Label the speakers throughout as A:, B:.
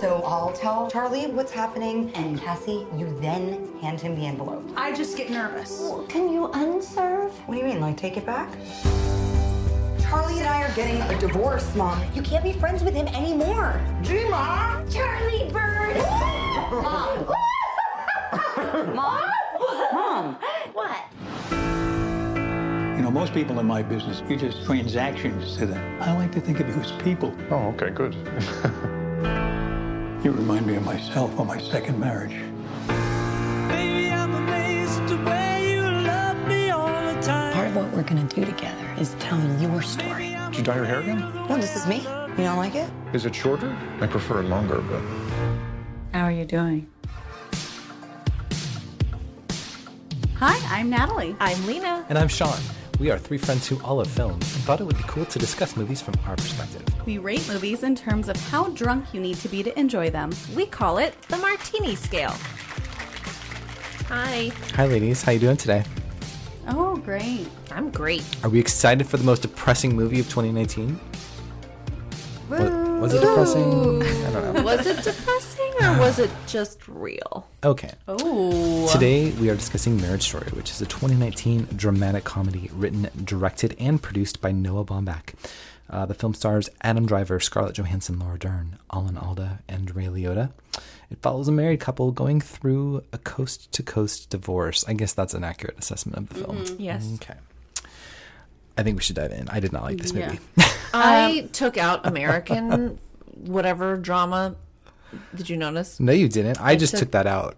A: So I'll tell Charlie what's happening, and Cassie, you then hand him the envelope.
B: I just get nervous.
C: Can you unserve?
A: What do you mean, like take it back? Charlie and I are getting a divorce, Mom. You can't be friends with him anymore.
C: Mom! Charlie Bird! Mom!
A: Mom? Mom!
C: What?
D: You know, most people in my business, you're just transactions to them. I like to think of you as people.
E: Oh, okay, good.
D: You remind me of myself on my second marriage.
F: Part of what we're gonna do together is tell your story.
E: Did you dye your hair again?
A: No, this is me. You don't like it?
E: Is it shorter? I prefer it longer, but.
B: How are you doing? Hi, I'm Natalie.
G: I'm Lyna.
H: And I'm Shawn. We are three friends who all love films and thought it would be cool to discuss movies from our perspective.
B: We rate movies in terms of how drunk you need to be to enjoy them.
G: We call it the martini scale. Hi.
H: Hi, ladies. How you doing today?
B: Oh, great.
G: I'm great.
H: Are we excited for the most depressing movie of 2019? Wa- was it depressing? I don't know.
G: Was it depressing or was it just real?
H: Okay.
B: Oh.
H: Today we are discussing Marriage Story, which is a 2019 dramatic comedy written, directed, and produced by Noah Baumbach. Uh, the film stars Adam Driver, Scarlett Johansson, Laura Dern, Alan Alda, and Ray Liotta. It follows a married couple going through a coast to coast divorce. I guess that's an accurate assessment of the film.
G: Yes.
H: Okay. I think we should dive in. I did not like this
B: Yeah.
H: movie.
G: I took out American whatever drama. Did you notice?
H: No, you didn't. I, just
G: took-
H: took that out.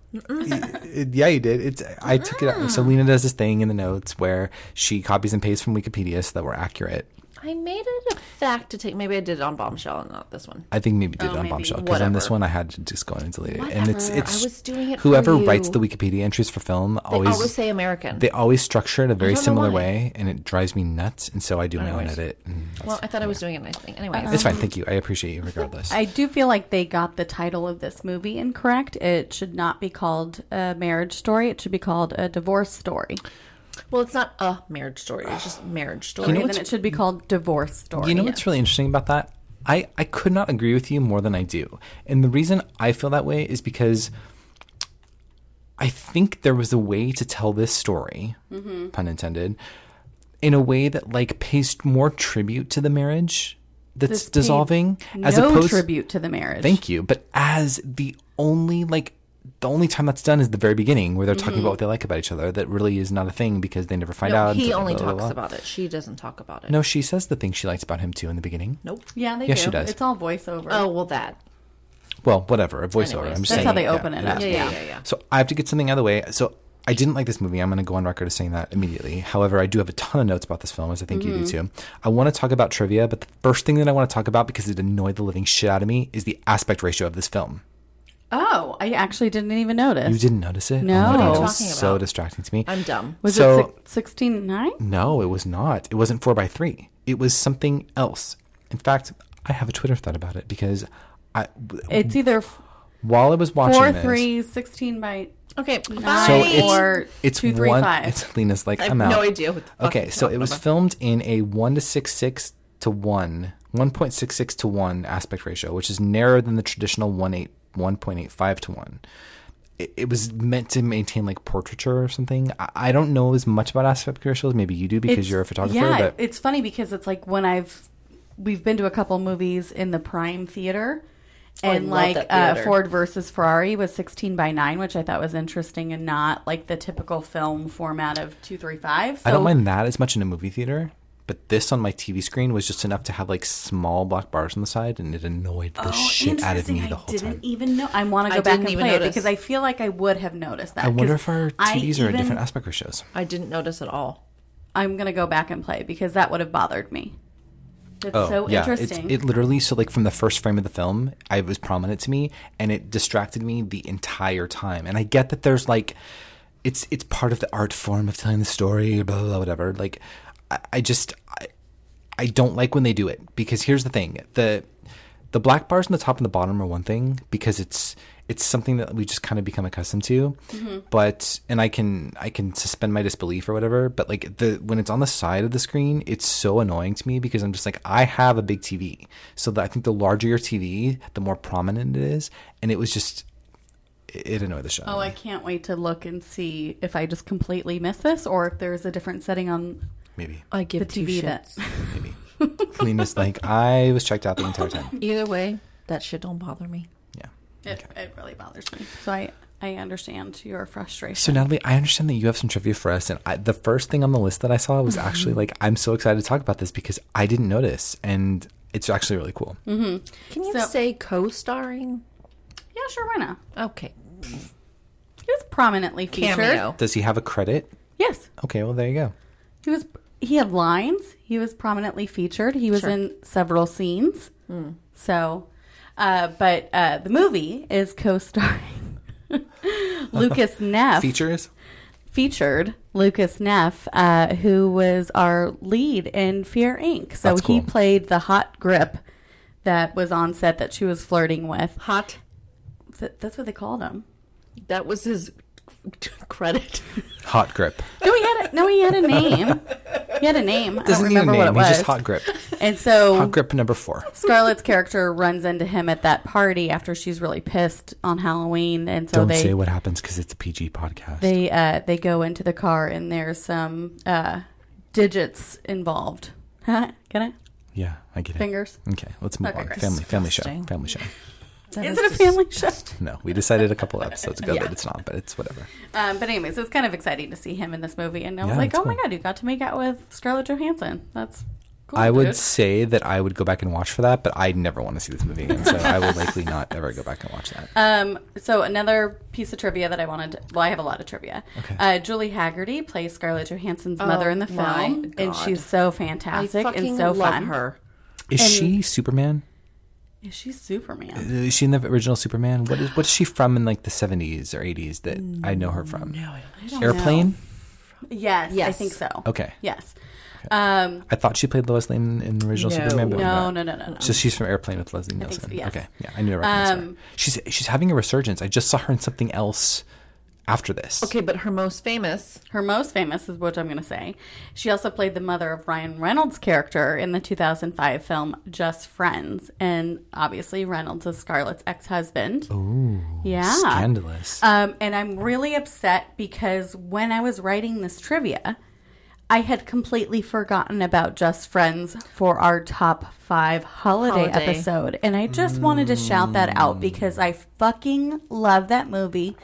H: Yeah, you did. It's I took it out. So ah. Lyna does this thing in the notes where she copies and pastes from Wikipedia so that we're accurate.
G: I made it a fact to take. Maybe I did it on Bombshell and not this one.
H: I think maybe did
B: Oh,
H: it on
B: maybe.
H: Bombshell because on this
G: Whatever.
H: one I had to just go in and delete it. And it's
G: Whatever.
H: it's
G: I was doing it for
H: whoever
G: you.
H: writes the Wikipedia entries for film
G: They
H: always
G: always, say American.
H: they always structure it a very
G: don't know
H: similar
G: why.
H: way, and it drives me nuts. And so I do my own
G: Anyways.
H: edit. And that's-
G: well, I thought I was doing a nice thing. Anyways,
H: it's fine. Thank you. I appreciate you regardless.
B: I do feel like they got the title of this movie incorrect. It should not be called a marriage story. It should be called a divorce story.
G: Well, it's not a marriage story. It's just marriage story.
B: and then it should be called divorce story.
H: You know what's really interesting about that? I, I could not agree with you more than I do. And the reason I feel that way is because I think there was a way to tell this story,
B: Mm-hmm.
H: pun intended, in a way that like pays more tribute to the marriage that's
B: This
H: dissolving as
B: no
H: opposed
B: tribute to the marriage.
H: Thank you. But as the only like the only time that's done is the very beginning where they're talking about mm-hmm. what they like about each other. That really is not a thing because they never find
G: no,
H: out.
G: he
H: until
G: only
H: blah, blah,
G: talks
H: blah.
G: about it. She doesn't talk about it.
H: No, she says the thing she likes about him too in the beginning.
G: Nope.
B: Yeah, they
H: Yes,
B: do.
H: she does.
B: It's all voiceover.
G: Oh well, that.
H: Well, whatever, a voiceover.
G: Anyways.
H: I'm just
B: That's
H: saying.
B: how they
H: yeah,
B: open it
H: is.
B: up.
G: Yeah, yeah,
B: Yeah.
G: yeah, yeah.
H: So I have to get something out of the way. So I didn't like this movie. I'm going to go on record as saying that immediately. However, I do have a ton of notes about this film, as I think you do mm-hmm. too. I want to talk about trivia, but the first thing that I want to talk about because it annoyed the living shit out of me is the aspect ratio of this film.
B: Oh, I actually didn't even notice.
H: You didn't notice it?
B: Oh no.
H: Oh
B: What are
H: God,
B: you
H: it was
G: talking
H: so
G: about?
H: distracting to me.
G: I'm dumb.
B: Was
H: So-
B: it six- 16 9?
H: No, it was not. It wasn't four by three. It was something else. In fact, I have a Twitter thread about it because I,
B: It's either f-
H: while I was watching
B: 4
H: this,
B: 3, 16 by
G: Okay,
B: nine,
G: bye.
H: So it's
B: or
H: it's
B: 2 3
H: one.
B: 5.
H: It's Lyna's like
G: I have
H: I'm out.
G: no idea what the
H: Okay, so it was
G: about.
H: filmed in a one to six six to one, one point six six to one aspect ratio, which is narrower than the traditional one eight one point eight five to one. It, it was meant to maintain like portraiture or something. I, I don't know as much about aspect ratios. Maybe you do because
B: It's-
H: you're a photographer.
B: Yeah,
H: but
B: it's funny because it's like when I've we've been to a couple movies in the Prime Theater,
G: Oh,
B: and
G: love
B: like uh. Ford versus Ferrari was sixteen by nine, which I thought was interesting and not like the typical film format of two three five. So
H: I don't mind that as much in a movie theater. But this on my TV screen was just enough to have like small black bars on the side, and it annoyed the
B: Oh,
H: shit out of me the whole time.
B: I didn't
H: time.
B: even know. I want to
G: I
B: go back
G: didn't
B: and
G: even
B: play it because I feel like I would have noticed that.
H: I wonder if our
B: I
H: TVs are at
B: even-
H: different aspect ratios.
G: I didn't notice at all.
B: I'm gonna go back and play because that would have bothered me. It's oh, so
H: Oh, yeah, it's-
B: interesting.
H: it literally so like from the first frame of the film, I was prominent to me, and it distracted me the entire time. And I get that there's like, it's it's part of the art form of telling the story, blah blah, blah whatever. Like, I, I just I, I don't like when they do it because here's the thing. The the black bars on the top and the bottom are one thing because it's it's something that we just kind of become accustomed to. Mm-hmm. But and i can i can suspend my disbelief or whatever but like the when it's on the side of the screen it's so annoying to me because i'm just like i have a big tv so that i think the larger your tv the more prominent it is. And it was just it, it annoyed the show.
B: Oh, I can't wait to look and see if I just completely miss this or if there's a different setting on
H: maybe
G: I
B: the
G: give two
B: TV that.
G: shits.
H: maybe Lyna's like i was checked out the entire time
G: Either way, that shit don't bother me.
H: yeah
B: It, it really bothers me. So I, I understand your frustration.
H: So Natalie, I understand that you have some trivia for us, and I, the first thing on the list that I saw was actually mm-hmm. like I'm so excited to talk about this because I didn't notice, and it's actually really cool. Mm-hmm.
G: Can you
B: So-
G: say co-starring?
B: yeah, sure, why not?
G: Okay.
B: He was prominently featured.
G: Cameo.
H: Does he have a credit?
B: Yes.
H: Okay, well there you go.
B: He was he had lines. He was prominently featured. He was in several scenes. So, uh, but uh, the movie is co-starring Lucas Neff.
H: Features?
B: featured Lucas Neff, uh, who was our lead in Fear Inc. So he played the hot grip that was on set that she was flirting with.
G: Hot.
B: Th- that's what they called him.
G: That was his credit.
H: Hot grip.
B: No, he had a, no, he had a name. He had a name. I don't
H: Doesn't a
B: remember what it was.
H: He's just hot grip.
B: And so
H: Hot grip number four.
B: Scarlett's character runs into him at that party after she's really pissed on Halloween, and so
H: Don't
B: they
H: say what happens because it's a PG podcast.
B: they uh, they go into the car and there's some uh, digits involved. Can I?
H: yeah, I get it.
B: Fingers.
H: Okay, let's move
B: Okay,
H: on. Family, family show, family show.
B: Is it a family show?
H: No, we decided a couple episodes ago that it's not, but it's whatever.
B: Um, but anyways, it's kind of exciting to see him in this movie, and I was
H: Yeah,
B: like,
H: it's
B: oh my god, you got to make out with Scarlett Johansson. That's cool.
H: I would say that I would go back and watch for that, but I never want to see this movie again, so I will likely not ever go back and watch that.
B: Um, so another piece of trivia that I wanted. To, well, I have a lot of trivia.
H: Okay.
B: Uh, Julie Hagerty plays Scarlett Johansson's mother in the
G: Oh
B: film, and she's so fantastic
G: fucking
B: and so
G: love
B: fun.
G: her.
H: Is she Superman?
B: Is she Superman?
H: Is she in the original Superman? What is what is she from in like the seventies or eighties that I know her from? No, I don't Airplane.
B: Yes,
G: yes, I
B: think so.
H: Okay,
B: Yes. Um,
H: I thought she played Lois Lane in the original
G: No.
H: Superman. But
B: no, no, no, no, no.
H: So she's from Airplane with Leslie
B: think
H: Nielsen.
B: so, yes.
H: Okay, yeah, I knew I recognized her.
B: Um,
H: She's she's having a resurgence. I just saw her in something else after this.
G: Okay, but her most famous.
B: Her most famous is what I'm going to say. She also played the mother of Ryan Reynolds' character in the 2005 film Just Friends, and obviously Reynolds is Scarlett's ex-husband. Ooh, yeah,
H: scandalous.
B: Um, and I'm really upset because when I was writing this trivia, I had completely forgotten about Just Friends for our top five holiday,
G: Holiday.
B: episode. And I just wanted to shout that out because I fucking love that movie.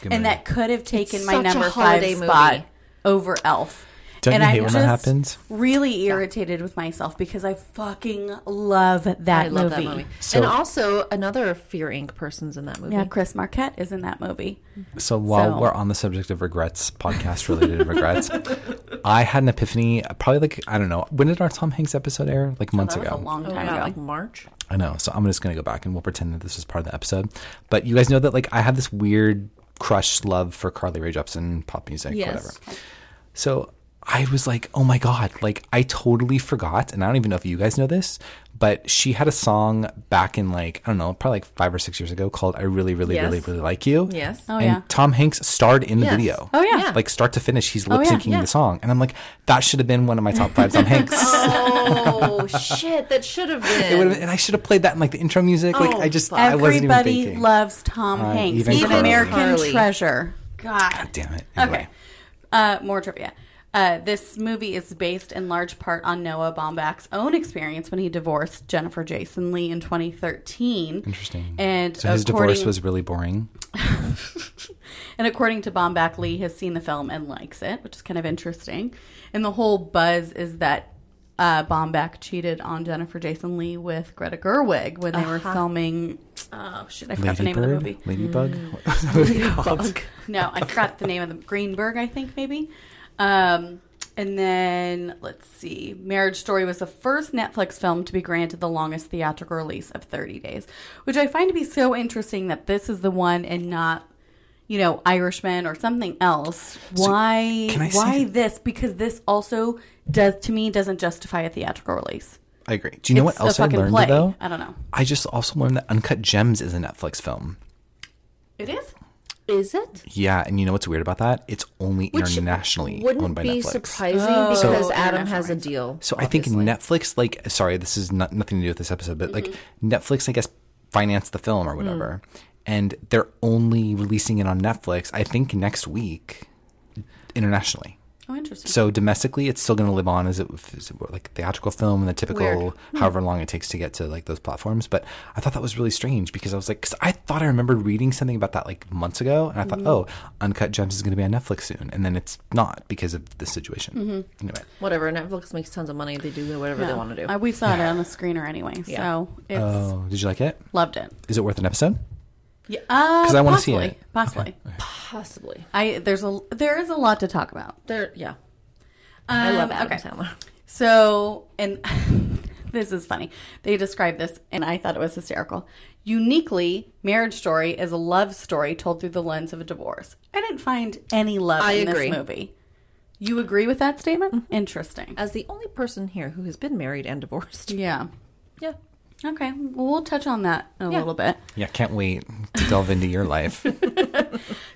H: A good
B: And
H: movie.
B: that could have taken
G: It's
B: my number five
G: holiday
B: spot
G: movie.
B: over Elf.
H: Don't
B: and
H: you
B: I'm
H: hate when that
B: just
H: happens?
B: really irritated with myself because I fucking love that
G: I love
B: movie.
G: that movie.
H: So-
G: and also another Fear Inc. person's in that movie.
B: Yeah, Chris Marquette is in that movie.
H: So while
B: So-
H: we're on the subject of regrets, podcast related regrets, I had an epiphany. Probably like I don't know. When did our Tom Hanks episode air? Like months
B: That was
H: ago.
B: a long
G: Oh,
B: time
G: yeah,
B: ago.
G: like March.
H: I know. So I'm just gonna go back and we'll pretend that this was part of the episode. But you guys know that like I have this weird crush love for Carly Rae Jepsen, pop music,
G: Yes.
H: whatever. So I was like, oh my god, like I totally forgot, and I don't even know if you guys know this, but she had a song back in like I don't know, probably like five or six years ago called "I Really, Really,
G: Yes.
H: Really, Really Like You."
G: Yes.
B: Oh,
H: and
B: yeah.
H: Tom Hanks starred in the
G: Yes.
H: video.
B: Oh, yeah.
G: Yeah.
H: like start to finish, he's
B: Oh,
H: lip
B: yeah,
H: syncing
G: yeah.
H: the song, and I'm like, that should have been one of my top five Tom Hanks.
G: Oh shit! That should have
H: It
G: been.
H: would've- and I should have played that in like the intro music. like
G: Oh,
H: I just,
G: fuck.
H: I wasn't even
B: Everybody
H: thinking.
B: loves Tom
H: Uh,
B: Hanks.
H: even
B: He's an American
G: Carly.
B: treasure. God.
H: God damn it.
B: Okay.
H: Anyway.
B: Uh, more trivia. Uh, this movie is based in large part on Noah Baumbach's own experience when he divorced Jennifer Jason Lee in 2013.
H: Interesting.
B: And
H: So his divorce was really boring.
B: And according to Baumbach, Lee has seen the film and likes it, which is kind of interesting. And the whole buzz is that uh, Baumbach cheated on Jennifer Jason Lee with Greta Gerwig when they were filming. Oh shit! I forgot the name of the movie.
H: Ladybird?
B: Mm.
H: What was that movie called?
B: No, I forgot the name of the Greenberg. I think maybe. Um, and then let's see. Marriage Story was the first Netflix film to be granted the longest theatrical release of 30 days, which I find to be so interesting that this is the one and not, you know, Irishman or something else. why?
H: can say-
B: why this? Because this also does to me doesn't justify a theatrical release.
H: I agree. Do you know
B: It's
H: what else I learned
B: play.
H: though?
B: I don't know.
H: I just also learned that Uncut Gems is a Netflix film.
B: It is.
G: Is it?
H: Yeah, and you know what's weird about that? It's only
G: Which
H: internationally
G: wouldn't be surprising
B: Oh.
G: because
B: So-
G: Adam has a deal.
H: So I think. Netflix, like, sorry, this is not, nothing to do with this episode, but like mm-hmm. Netflix, I guess, financed the film or whatever, mm. and they're only releasing it on Netflix. I think next week, internationally.
B: Oh, interesting.
H: So domestically, it's still going to live on as it as it were, like a theatrical film and the typical
G: Weird.
H: however long it takes to get to like those platforms. But I thought that was really strange because I was like, because I thought I remembered reading something about that like months ago, and I thought, oh, Uncut Gems is going to be on Netflix soon, and then it's not because of the situation. Anyway,
G: Whatever. Netflix makes tons of money. They do whatever they want to do.
B: Uh, we saw it on the screener anyway,
G: Yeah.
B: so it's
H: oh, did you like it?
B: loved it.
H: Is it worth an episode?
B: Yeah, because
H: I wanna see it.
B: Possibly.
G: Possibly.
B: I there's a there is a lot to talk about.
G: There. Yeah. I love
B: Um,
G: Adam
B: okay.
G: Sandler.
B: So, and this is funny. They described this, and I thought it was hysterical. Uniquely, Marriage Story is a love story told through the lens of a divorce. I didn't find any love
G: I
B: in
G: agree.
B: this movie. You agree with that statement? Interesting.
G: As the only person here who has been married and divorced.
B: Yeah.
G: Yeah.
B: Okay. Well, we'll touch on that in a
G: Yeah.
B: little bit.
H: Yeah, can't wait to delve into your life.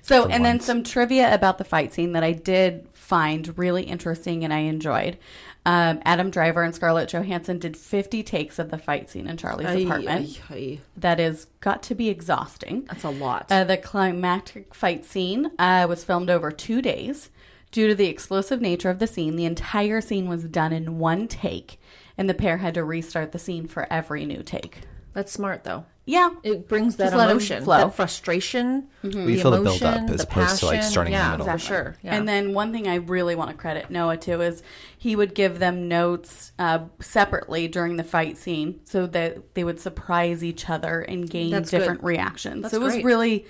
B: So,
H: For
B: and then some trivia about the fight scene that I did find really interesting and I enjoyed. Um, Adam Driver and Scarlett Johansson did 50 takes of the fight scene in Charlie's
G: Ay,
B: apartment.
G: ay, ay.
B: That is got to be exhausting.
G: That's a lot.
B: Uh, the climactic fight scene uh, was filmed over two days. Due to the explosive nature of the scene, the entire scene was done in one take, and the pair had to restart the scene for every new take.
G: That's smart though.
B: Yeah,
G: It brings that
B: Just
G: emotion,
B: flow.
G: that frustration,
H: We
G: the
H: feel the
G: emotion,
H: build-up as
G: the
H: opposed to, like,
G: passion.
H: starting in the
G: yeah,
H: middle.
G: for sure. Yeah.
B: And then one thing I really want to credit Noah to is he would give them notes uh, separately during the fight scene so that they would surprise each other and gain
G: That's good.
B: different reactions.
G: That's
B: so it was
G: great.
B: really,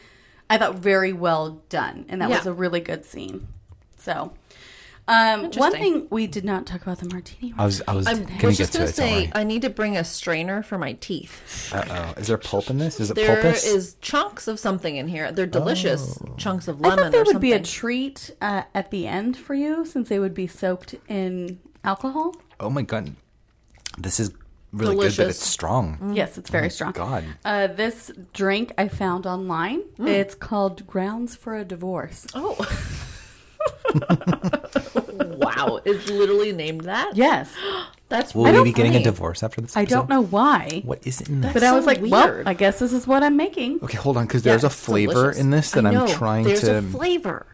B: I thought, very well done. And that was a really good scene. So, um, one thing we did not talk about the martini.
H: I was I was
G: I
H: gonna
G: was just
H: to
G: gonna say. I need to bring a strainer for my teeth.
H: Uh oh, is there pulp in this? Is it
G: There is
H: pulpus?
G: chunks of something in here. They're delicious
H: Oh.
G: chunks of lemon.
B: I thought there
G: or
B: would be a treat uh, at the end for you since they would be soaked in alcohol.
H: Oh my god, this is really good, but it's strong.
B: Yes, it's very strong.
H: God,
B: Uh, this drink I found online. It's called Grounds for a Divorce.
G: Oh. wow, it's literally named that.
B: Yes.
G: That's
H: will
G: really
H: we be getting a divorce after this?
B: I don't know why,
H: What is in this.
B: but I was
G: so
B: like, well,
G: weird.
B: I guess this is what I'm making.
H: Okay, hold on, because there's
G: Yeah,
H: a
G: it's
H: flavor
G: delicious.
H: in this that
G: I
H: I'm
G: know,
H: trying
G: There's
H: to.
G: a flavor.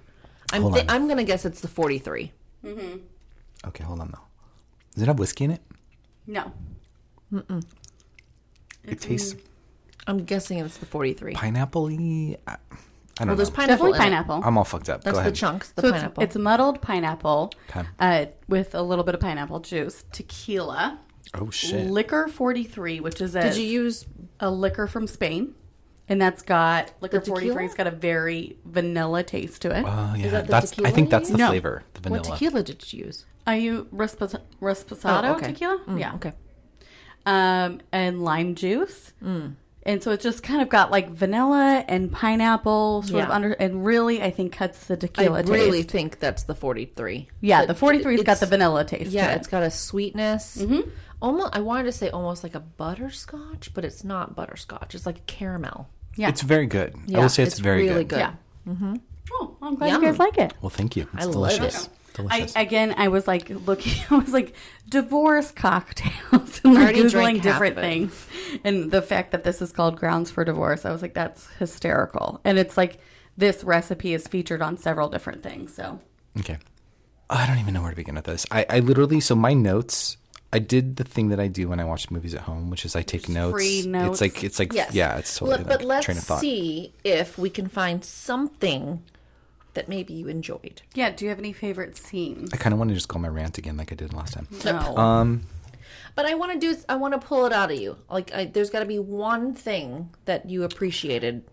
G: I'm
H: Hold
G: thi-
H: on.
G: I'm gonna guess it's the 43. Mm-hmm.
H: okay, hold on though. Does it have whiskey in it?
B: No.
H: It tastes
G: I'm guessing it's the 43.
H: pineapple-y. I, I don't
G: well, there's
H: know.
G: pineapple.
B: Definitely
G: in it.
B: pineapple.
H: I'm all fucked up.
G: That's
H: Go
G: the
H: ahead.
G: chunks. The
B: so it's,
G: pineapple.
B: it's muddled pineapple
H: Okay.
B: uh, with a little bit of pineapple juice, tequila,
H: Oh shit.
B: liquor 43, which is a,
G: Did you use?
B: a liquor from Spain. And that's got liquor
G: The tequila?
B: 43's got a very vanilla taste to it.
H: Oh yeah,
G: that the
H: that's. I
G: tequila
H: think
G: you
H: that's the
B: No.
H: flavor, the vanilla.
G: What tequila did you use?
B: Are you Respos- Reposado
G: Oh, okay.
B: tequila?
G: Mm,
B: yeah.
G: Okay.
B: um, and lime juice. And so it's just kind of got like vanilla and pineapple sort of under, and really I think cuts the tequila
G: I really
B: taste.
G: think that's the 43.
B: yeah,
G: But
B: the 43's got the vanilla taste.
G: Yeah,
B: to it.
G: it's got a sweetness. Mm-hmm. Almost, I wanted to say almost like a butterscotch, but it's not butterscotch. It's like caramel.
B: yeah.
H: It's very good. I
G: Yeah,
H: will say it's, very
G: really
H: good.
G: good.
B: yeah. Oh, I'm glad
G: Yum.
B: you guys like it.
H: Well, thank you. It's
G: I love
H: delicious.
B: I, again, I was like looking. I was like divorce cocktails and like googling different things, and the fact that this is called grounds for divorce, I was like, that's hysterical. And it's like this recipe is featured on several different things. So
H: Okay. I don't even know where to begin with this. I, I literally, so my notes, I did the thing that I do when I watch movies at home, which is I take notes.
B: free
H: It's like, it's like,
G: Yes.
H: yeah, it's totally
G: Let-
H: like
G: but let's
H: train of thought.
G: see if we can find something that maybe you enjoyed.
B: yeah, do you have any favorite scenes?
H: I kind of want to just go on my rant again like I did last time.
B: No.
H: Um,
G: But I want to do. I want to pull it out of you. Like, I, there's got to be one thing that you appreciated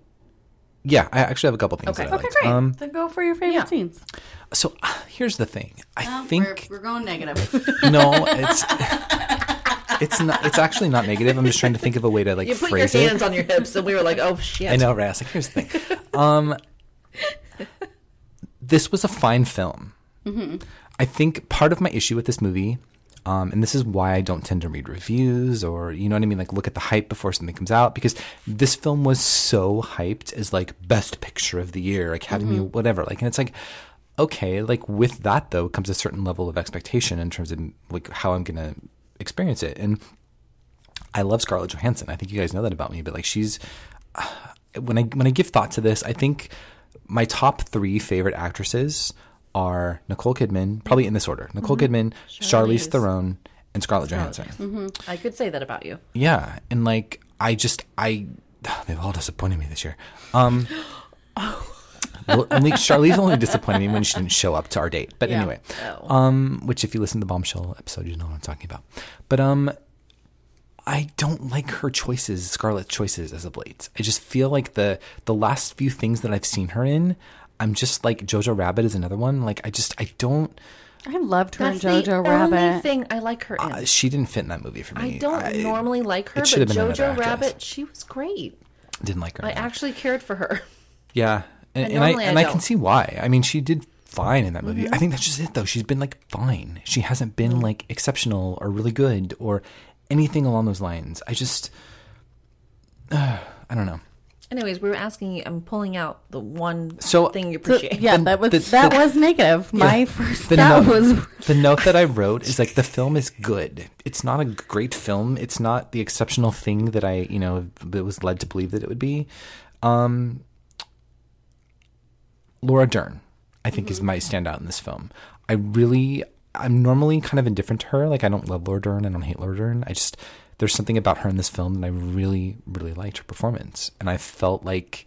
H: Yeah, I actually have a couple things
G: Okay.
H: that I
B: Okay,
H: liked.
B: great.
H: Um,
B: then go for your favorite
G: yeah.
B: scenes.
H: so uh, here's the thing. I
B: Oh,
H: think
B: we're, we're going negative.
H: no, it's it's not. It's actually not negative. I'm just trying to think of a way to like
G: You put your
H: phrase it.
G: hands on your hips, and we were like, "Oh shit!"
H: I know, right? I was like, here's the thing. Um, this was a fine film. I think part of my issue with this movie, um, and this is why I don't tend to read reviews or, you know what I mean? Like, look at the hype before something comes out, because this film was so hyped as like best picture of the year, Academy, whatever. Like, and it's like, okay, like with that though comes a certain level of expectation in terms of like how I'm going to experience it. And I love Scarlett Johansson. I think you guys know that about me, but like she's when I when I give thought to this, I think my top three favorite actresses are Nicole Kidman, probably in this order: Nicole Kidman, Charlize
G: Charlize.
H: Theron, and Scarlett Johansson.
G: I could say that about you.
H: Yeah, and like I just I they've all disappointed me this year. Um, well, only Charlize only disappointed me when she didn't show up to our date. But
G: Yeah.
H: anyway,
G: Oh.
H: um, which if you listen to the Bombshell episode, you know what I'm talking about. But um, I don't like her choices, Scarlett's choices as of late. I just feel like the the last few things that I've seen her in, I'm just like Jojo Rabbit is another one. Like I just I don't.
B: I loved her
G: That's
B: in Jojo
G: the
B: Rabbit.
G: only thing I like her in.
H: Uh, she didn't fit in that movie for me.
G: I don't normally like her,
H: it
G: but
H: should have been
G: Jojo. Rabbit, she was great.
H: didn't like her.
G: I actually cared for her.
H: Yeah, and,
G: And
H: and I
G: normally I
H: and I, can see why. I mean, she did fine in that movie.
G: Mm-hmm.
H: I think that's just it, though. She's been like fine. She hasn't been like exceptional or really good or anything along those lines. I just, uh, I don't know.
G: Anyways, we were asking you. I'm pulling out the one
H: So-
G: thing you
B: So,
G: appreciate.
B: yeah, that was
H: the-
B: that
H: the-
B: was negative. My first
H: The
B: that
H: note,
B: was
H: the note that I wrote is like the film is good. It's not a great film. It's not the exceptional thing that I, you know, that was led to believe that it would be. Um, Laura Dern, I think, is my standout in this film. I really, I'm normally kind of indifferent to her. Like I don't love Laura Dern. I don't hate Laura Dern. I just there's something about her in this film that I really, really liked her performance, and I felt like.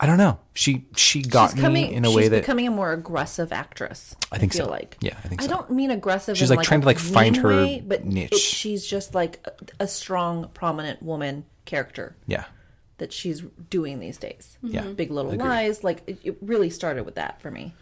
H: I don't know. She she got
G: she's coming,
H: me in a way that
G: becoming a more aggressive actress.
H: I think
G: feel
H: so.
G: like.
H: Yeah, I think so.
G: I don't mean aggressive.
H: She's,
G: in
H: like, trying to, like, find her
G: way, but
H: niche.
G: It, she's just like a, a strong, prominent woman character
H: yeah.
G: that she's doing these days.
H: Yeah.
G: Big Little
H: Agreed.
G: Lies. Like it, it really started with that for me.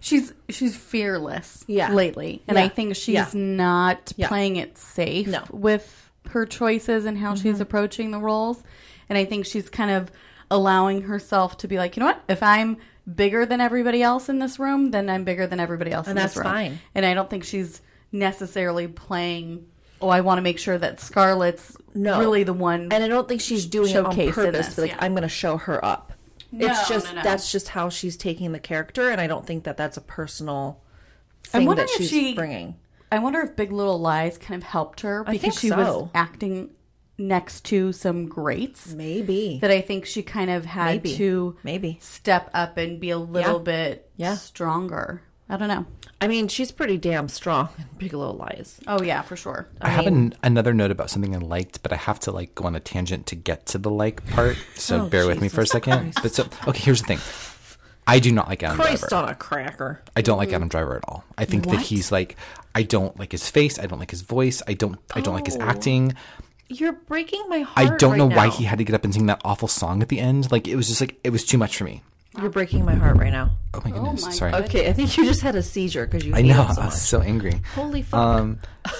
B: She's she's fearless
G: Yeah.
B: lately and
G: Yeah.
B: i think she's
G: Yeah.
B: not playing it safe
G: No. Mm-hmm.
B: with her choices and how she's approaching the roles and i think she's kind of allowing herself to be like you know what if i'm bigger than everybody else in this room then i'm bigger than everybody else
G: And
B: in
G: that's
B: this room
G: fine.
B: and i don't think she's necessarily playing oh i want to make sure that scarlett's
G: No.
B: really the one
G: And I don't think she's doing it on purpose.
B: this,
G: like
B: yeah.
G: I'm going to show her up.
B: No,
G: it's just
B: no, no.
G: that's just how she's taking the character, and I don't think that that's a personal thing that she's
B: she-
G: bringing.
B: I wonder if Big Little Lies kind of helped her because she was acting next to some greats
G: Maybe.
B: that I think she kind of had
G: Maybe.
B: to
G: Maybe.
B: step up and be a little
G: Yeah.
B: bit
G: Yeah.
B: stronger. I don't know.
G: I mean, she's pretty damn strong in Big Little Lies.
B: Oh yeah, for sure.
H: I, have an, another note about something I liked, but I have to like go on a tangent to get to the like part. So
G: Oh,
H: bear with me for a second.
G: Christ.
H: But so okay, here's the thing. I do not like Adam
G: Christ
H: Driver.
G: on a cracker.
H: I don't like Adam Driver at all. I think that he's like I don't like his face. I don't like his voice. I don't. I don't like his
G: Oh.
H: acting.
G: You're breaking my heart.
H: I don't know
G: right
H: why he had to get up and sing that awful song at the end. Like it was just like it was too much for me.
G: You're breaking my heart right now.
H: Oh my goodness.
B: my
H: Sorry.
G: Okay, I think you just had a seizure because you
H: I know.
G: him so
H: I
G: much.
H: was so angry.
G: Holy fuck.
H: Um,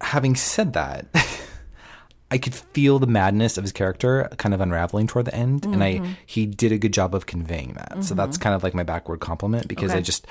H: having said that, I could feel the madness of his character kind of unraveling toward the end, and
G: Mm-hmm.
H: I he did a good job of conveying that. So that's kind of like my backward compliment because I
G: Okay.
H: just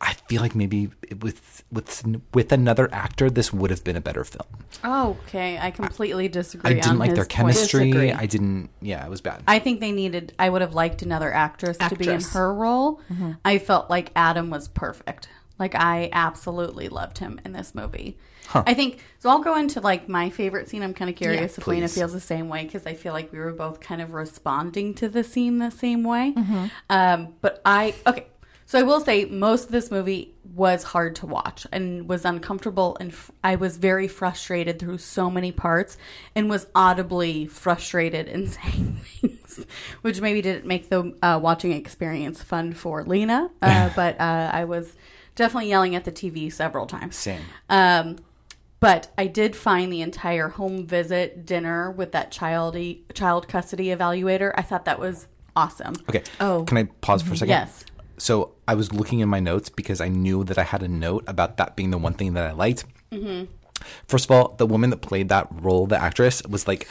H: I- I feel like maybe with with with another actor this would have been a better film.
B: Oh, okay, I completely disagree.
H: I didn't
B: on
H: like their
B: his point.
H: chemistry.
G: Disagree.
H: I didn't. Yeah, it was bad.
B: I think they needed. I would have liked another actress, to be in her role. I felt like Adam was perfect. Like I absolutely loved him in this movie. I think so. I'll go into like my favorite scene. I'm kind of curious if Lyna
H: please.
B: feels the same way because I feel like we were both kind of responding to the scene the same way. Um, but I okay. So I will say most of this movie was hard to watch and was uncomfortable and f- I was very frustrated through so many parts and was audibly frustrated and saying things which maybe didn't make the uh, watching experience fun for Lyna uh, but uh, I was definitely yelling at the TV several times.
H: Same.
B: Um, But I did find the entire home visit dinner with that child child custody evaluator. I thought that was awesome.
H: Okay.
G: Oh.
H: Can I pause for a second?
B: Yes.
H: So I was looking in my notes because I knew that I had a note about that being the one thing that I liked.
B: Mm-hmm.
H: First of all, the woman that played that role, the actress, was like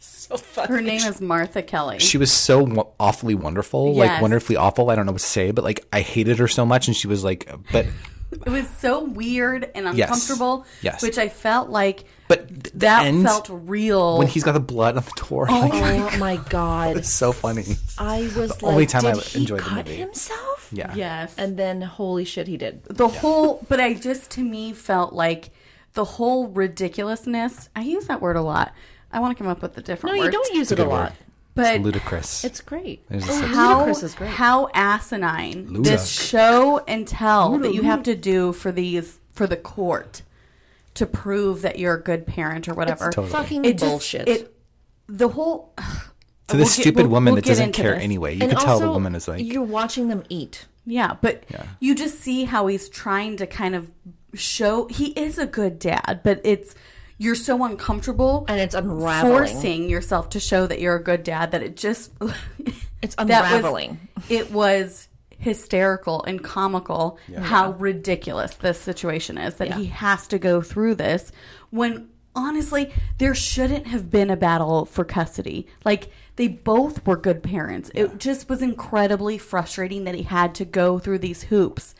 H: so funny.
B: Her name is Martha Kelly.
H: she was so wo- awfully wonderful,
B: Yes.
H: like wonderfully awful. I don't know what to say, but like I hated her so much, and she was like, but
B: It was so weird and
H: Yes.
B: uncomfortable.
H: Yes.
B: Which I felt like
H: but th-
B: that
H: end,
B: felt real.
H: when he's got the blood on the door. Oh like,
G: Oh my god!
H: it's so funny.
G: I was like,
H: only time I
G: did he
H: enjoyed the
G: cut
H: movie.
G: himself?
H: Yeah.
B: yes.
G: And then holy shit, he did.
B: the whole but i just to me felt like the whole ridiculousness i use that word a lot i want to come up with a different
G: No,
B: word
G: you don't use it a lot.
H: word.
B: but
H: It's ludicrous.
G: It's great.
H: There's a oh, sex-
B: how,
G: Ludicrous is great.
B: how asinine
H: Luda.
B: this show and tell that you have to do for these for the court to prove that you're a good parent or whatever
G: It's
H: Totally.
G: fucking
B: it just
G: bullshit.
B: it the whole
H: to
B: we'll
H: this
B: get-
H: stupid
B: we'll-
H: woman
B: we'll
H: that doesn't care
B: this.
H: anyway. You
G: and
H: can tell the woman is like,
G: you're watching them eat.
B: Yeah, but
H: Yeah.
B: you just see how he's trying to kind of show he is a good dad, but it's you're so uncomfortable
G: And it's unraveling.
B: forcing yourself to show that you're a good dad that it just
G: It's
B: that was-
G: unraveling.
B: it was hysterical and comical how ridiculous this situation is that he has to go through this when honestly there shouldn't have been a battle for custody. Like they both were good parents. It just was incredibly frustrating that he had to go through these hoops.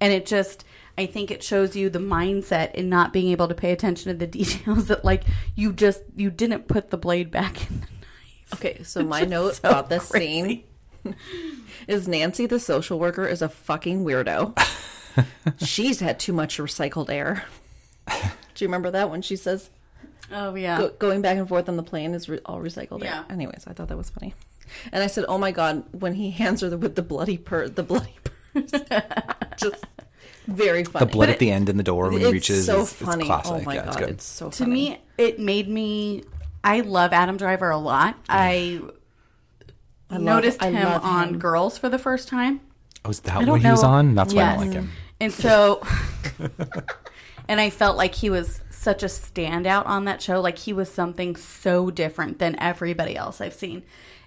B: And it just i think it shows you the mindset in not being able to pay attention to the details that like you just you didn't put the blade back in the knife.
G: Okay, so my note
B: so
G: about this
B: crazy.
G: scene is Nancy, the social worker, is a fucking weirdo. She's had too much recycled air. Do you remember that when she says
B: oh yeah
G: go, going back and forth on the plane is re- all recycled
B: Yeah.
G: air? Anyways, I thought that was funny. And I said, "Oh my god!" When he hands her the, with the bloody purse, the bloody purse, just very funny.
H: the blood at the end in the door when he reaches
G: so
H: is, is
G: funny.
H: Oh classic.
G: Oh my
H: yeah, it's
G: god,
H: good.
G: it's so
B: to me it made me i love adam driver a lot mm-hmm. i,
G: love-
B: noticed
G: I
B: him on
G: him.
B: girls for the first time
H: oh, is that
B: don't
H: what he was on? That's why I don't like him.
B: and so and i felt like he was such a standout on that show like he was something so different than everybody else i've seen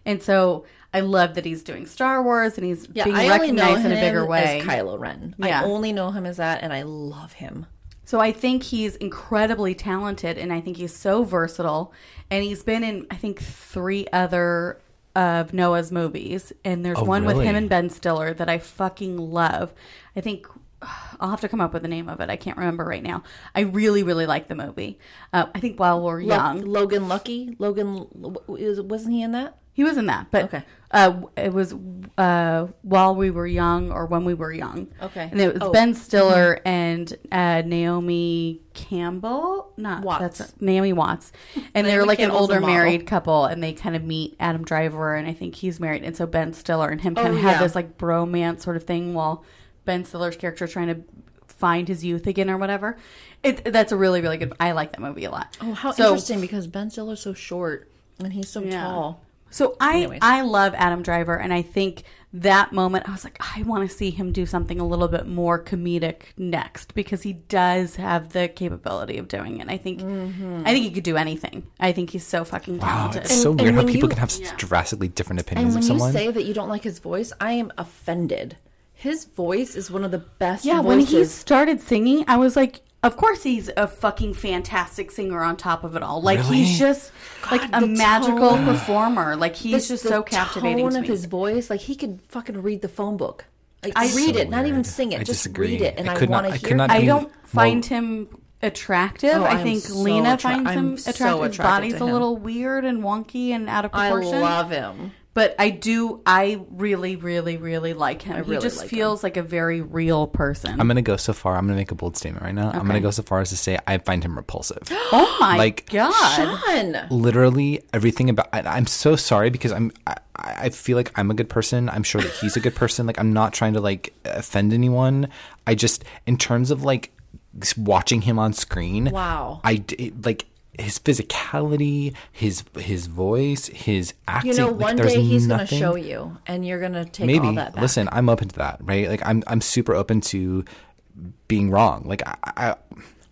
B: and so i love that he's doing star wars and he's
G: Yeah,
B: being
G: I only
B: recognized
G: him
B: in a bigger way
G: as Kylo Ren.
B: Yeah.
G: I only know him as that, and I love him.
B: So I think he's incredibly talented and I think he's so versatile. And he's been in, I think, three other of Noah's movies. And there's
H: Oh,
B: one with him and Ben Stiller that I fucking love. I think I'll have to come up with the name of it. I can't remember right now. I really, really like the movie. Uh, I think while we're young,
G: Logan Lucky. Logan wasn't he in that?
B: he was in that, but
G: Okay.
B: Uh, it was uh, while we were young or when we were young.
G: Okay.
B: and it was
G: Oh.
B: Ben Stiller and uh, Naomi Campbell, not
G: Watts.
B: That's Naomi Watts, and they're like an
G: Campbell's a
B: older married couple, and they kind of meet Adam Driver, and I think he's married, and so Ben Stiller and him kind
G: Oh,
B: of have
G: yeah.
B: this like bromance sort of thing while Ben Stiller's character is trying to find his youth again or whatever. It that's a really really good. I like that movie a lot.
G: Oh, how
B: So-
G: interesting! Because Ben Stiller's so short and he's so
B: Yeah.
G: tall.
B: So I
G: Anyways.
B: I love Adam Driver, and I think that moment I was like, I want to see him do something a little bit more comedic next because he does have the capability of doing it. I think
G: Mm-hmm.
B: I think he could do anything. I think he's so fucking
H: Wow,
B: talented.
H: it's so
G: And-
H: weird
G: and
H: how people
G: you-
H: can have such drastically different opinions.
G: And when
H: of someone.
G: you say that you don't like his voice, I am offended. His voice is one of the best.
B: yeah, when he started singing, I was like. Of course, he's a fucking fantastic singer. On top of it all, like
H: Really?
B: he's just like a magical
G: tone-
B: performer. Like he's
G: The-
B: just
G: the
B: so captivating
G: Tone
B: to
G: of his voice, like he could fucking read the phone book. Like
B: I-
G: read
H: So
G: it, not even sing it.
H: I
G: just
H: disagree.
G: read it, and
H: I
G: I, want to hear.
H: not
G: it.
B: I don't
H: more-
B: find him attractive.
G: Oh,
B: I
G: I'm
B: think
G: so
B: Lyna
G: attra-
B: finds
G: I'm
B: him
G: so
B: attractive. His body's a little weird and wonky and out of proportion.
G: I love him.
B: But I do. I really, really, really like him. he
G: really
B: just
G: like
B: feels like a very real person.
H: I'm gonna go so far. I'm gonna make a bold statement right now. I'm gonna go so far as to say I find him repulsive.
B: oh my
H: like-
B: god!
G: Fun.
H: Literally everything about. I, I'm so sorry because I'm. I, I feel like I'm a good person. I'm sure that he's a good person. Like I'm not trying to like offend anyone. I just in terms of like watching him on screen.
G: Wow.
H: I d- like his physicality, his his voice, his acting.
G: You know,
H: like,
G: one
H: there's
G: day he's going to show you, and you're going to take
H: maybe
G: all that back.
H: listen i'm open to that right like i'm i'm super open to being wrong like i i,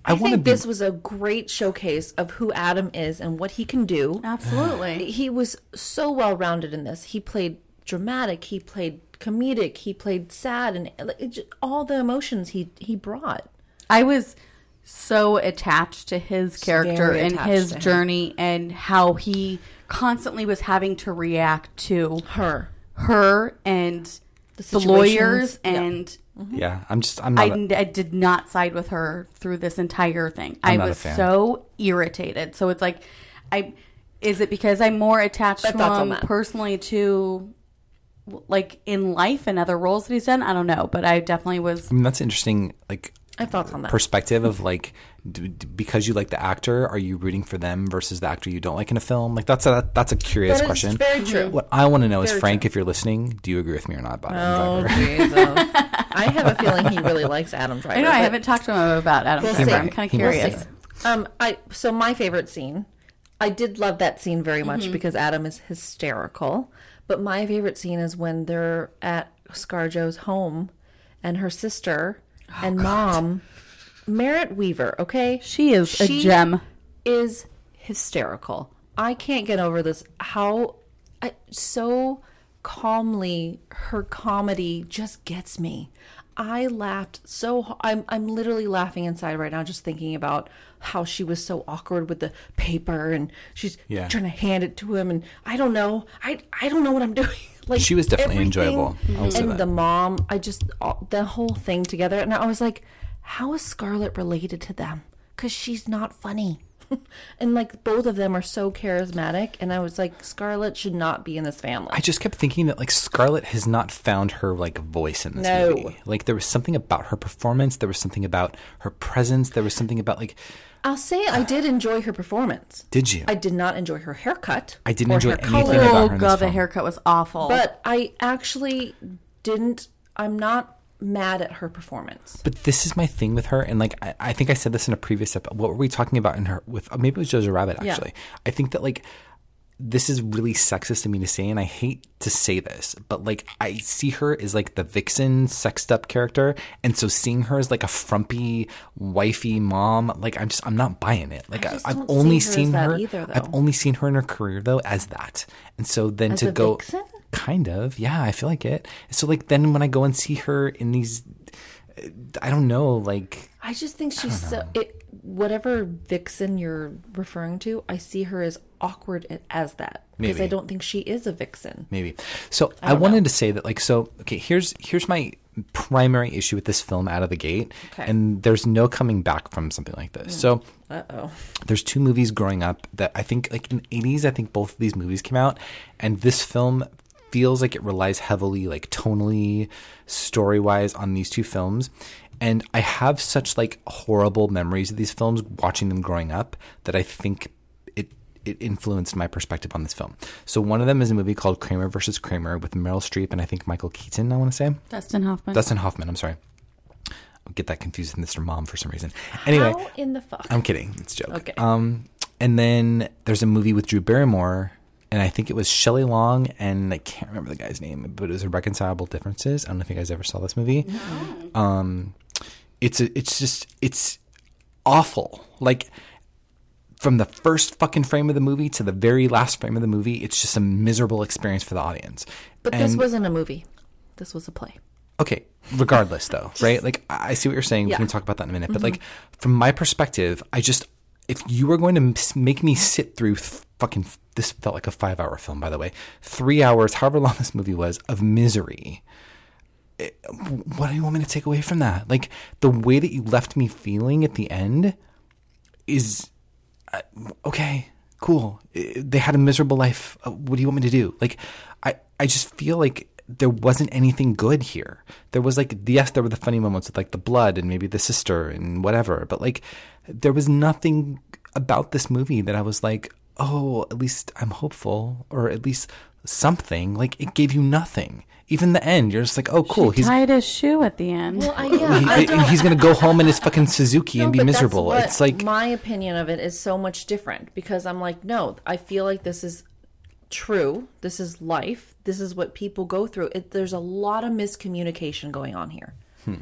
G: I,
H: wanna
G: think
H: be-
G: this was a great showcase of who Adam is and what he can do.
B: Absolutely.
G: He was so well rounded in this. He played dramatic. He played comedic. He played sad, and like, it just, all the emotions he he brought.
B: I was so attached to his character and his
G: to him.
B: journey and how he constantly was having to react to
G: Her.
B: her and the,
G: situations.
B: lawyers
G: Yeah.
B: and mm-hmm.
H: Yeah, I'm just I'm not.
B: I,
H: a-
B: I did not side with her through this entire thing.
H: I'm
B: I
H: not a
B: was
H: fan.
B: so irritated. So it's like, I is it because I'm more attached
G: My
B: to him personally to like in life and other roles that he's done? I don't know, but I definitely was.
H: I mean, that's interesting. Like
G: I have thoughts on that.
H: perspective of like d- d- because you like the actor, are you rooting for them versus the actor you don't like in a film? Like that's a that's a curious
G: That is
H: question.
G: very true.
H: What I want to know is Frank,
G: true.
H: if you're listening, do you agree with me or not about
G: Oh
H: Adam Driver?
G: Jesus! I have a feeling he really likes Adam Driver.
B: I know I haven't talked to him about Adam
G: We'll
B: Driver.
G: see.
B: I'm kind of
G: We'll
B: curious.
G: Um, I so my favorite scene. I did love that scene very much
B: Mm-hmm.
G: because Adam is hysterical. But my favorite scene is when they're at ScarJo's home, and her sister
B: Oh,
G: and mom, Merritt Wever. Okay,
B: She is a gem.
G: Is hysterical. I can't get over this. How I, so calmly her comedy just gets me. I laughed so I'm I'm literally laughing inside right now just thinking about how she was so awkward with the paper and she's
H: Yeah.
G: trying to hand it to him and I don't know. I I don't know what I'm doing. Like
H: She was definitely enjoyable.
G: And the mom, I just all, the whole thing together and I was like how is Scarlett related to them? Cuz she's not funny. and like both of them are so charismatic and I was like Scarlett should not be in this family.
H: I just kept thinking that like Scarlett has not found her like voice in this
G: No.
H: movie. Like there was something about her performance, there was something about her presence, there was something about like
G: I'll say I did enjoy her performance.
H: did you?
G: I did not enjoy her haircut.
H: I didn't
G: or
H: enjoy
G: her
H: anything
G: color,
H: about
B: Oh
H: her in oh, this
B: god, the
H: film.
B: haircut was awful.
G: But I actually didn't. I'm not mad at her performance.
H: But this is my thing with her, and like I, I think I said this in a previous episode. What were we talking about in her with? uh, Maybe it was Jojo Rabbit.
G: Yeah.
H: Actually, I think that like this is really sexist of me to say, and I hate to say this, but like I see her as like the vixen, sexed up character, and so seeing her as like a frumpy, wifey mom, like I'm just I'm not buying it. Like
G: I
H: have only
G: see her
H: seen her.
G: either,
H: I've only seen her in her career though as that, and so then
G: As
H: to
G: a
H: go.
G: vixen?
H: Kind of, yeah. I feel like it. So like then when I go and see her in these, I don't know, like
G: I just think she's so. It, whatever vixen you're referring to, I see her as awkward as that because I don't think she is a vixen.
H: maybe. So I, wanted to say that like so okay, here's here's my primary issue with this film out of the gate.
G: Okay.
H: And there's no coming back from something like this. So
G: Uh oh.
H: there's two movies growing up that I think like in the 80s I think both of these movies came out and this film feels like it relies heavily like tonally story-wise on these two films and I have such like horrible memories of these films watching them growing up that I think it it influenced my perspective on this film. So one of them is a movie called Kramer versus Kramer with Meryl Streep and I think Michael Keaton I want to say.
B: Dustin Hoffman.
H: Dustin Hoffman, I'm sorry. I get that confused with Mr. Mom for some reason. Anyway,
G: How in the fuck?
H: I'm kidding. It's a joke.
G: Okay.
H: Um, and then there's a movie with Drew Barrymore, and I think it was Shelley Long, and I can't remember the guy's name, but it was Irreconcilable Differences. I don't know if you guys ever saw this movie. Um, it's a, it's just it's awful. Like from the first fucking frame of the movie to the very last frame of the movie, it's just a miserable experience for the audience.
G: but this wasn't a movie. This was a play.
H: okay regardless though right like i I see what you're saying
G: Yeah. Mm-hmm.
H: we can talk about that in a minute but like from my perspective i just if you were going to make me sit through th- fucking this felt like a five hour film by the way three hours however long this movie was of misery it- what do you want me to take away from that like the way that you left me feeling at the end is uh, okay, cool. I- They had a miserable life. Uh, What do you want me to do? Like, I, I just feel like there wasn't anything good here. There was like, yes, there were the funny moments with like the blood and maybe the sister and whatever, but like, there was nothing about this movie that I was like, oh, at least I'm hopeful, or at least something. Like, it gave you nothing. Even the end, you're just like, oh, cool.
B: He
H: He's
B: tied his shoe at the end.
G: Well, I, yeah,
H: he,
G: don't,
H: he's gonna go home in his fucking Suzuki and be miserable.
G: what
H: It's like
G: my opinion of it is so much different because I'm like, no, I feel like this is true. This is life. This is what people go through. It, there's a lot of miscommunication going on here.
H: Hmm.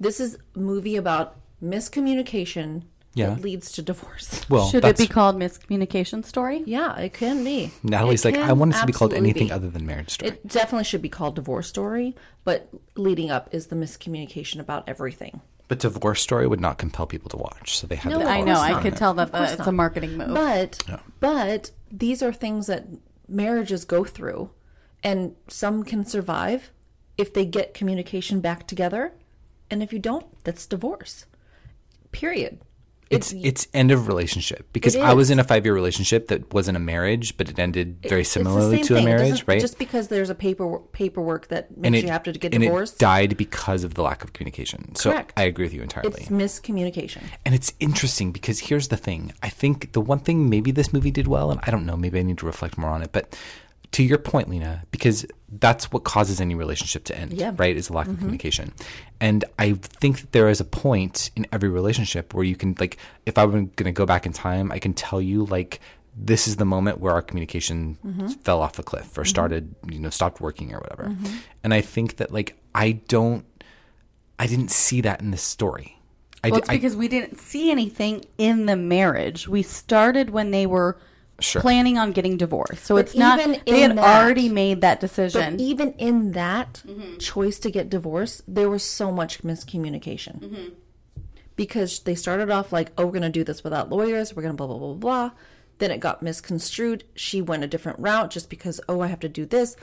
G: This is a movie about miscommunication
H: Yeah.
G: it leads to divorce.
H: Well,
B: Should it be called miscommunication story?
G: Yeah, it can be.
H: Natalie's
G: It
H: like, I want it to be called anything
G: be.
H: other than marriage story.
G: It definitely should be called divorce story, but leading up is the miscommunication about everything.
H: but divorce story would not compel people to watch, so they have.
G: No,
H: to.
B: I know. I
H: something.
B: could tell that uh, it's
G: not.
B: a marketing move.
G: But but these are things that marriages go through, and some can survive if they get communication back together, and if you don't, that's divorce. Period.
H: It's it's end of relationship because I was in a five year relationship that wasn't a marriage, but it ended very similarly to a
G: thing. It
H: marriage, right?
G: Just because there's a paper paperwork that makes
H: and it
G: you have to get
H: and
G: divorced,
H: it died because of the lack of communication. So
G: Correct.
H: I agree with you entirely.
G: it's miscommunication.
H: And it's interesting because here's the thing. I think the one thing maybe this movie did well, and I don't know, maybe I need to reflect more on it, but to your point, Lyna, because that's what causes any relationship to end,
G: Yeah. Mm-hmm.
H: right? Is a lack of communication. And I think that there is a point in every relationship where you can, like, if I were going to go back in time, I can tell you, like, this is the moment where our communication
G: Mm-hmm.
H: fell off a cliff or started, you know, stopped working or whatever.
G: Mm-hmm.
H: And I think that, like, I don't, I didn't see that in this story. I,
B: well, it's
H: I-
B: because we didn't see anything in the marriage. We started when they were
H: Sure.
B: planning on getting divorced. So
G: But
B: it's not
G: even
B: they had
G: that-
B: already made that decision.
G: But even in that
B: Mm-hmm.
G: choice to get divorced, there was so much miscommunication.
B: Mm-hmm.
G: Because they started off like, oh, we're going to do this without lawyers. We're going to blah, blah, blah, blah. Then it got misconstrued. She went a different route just because, oh, I have to do this.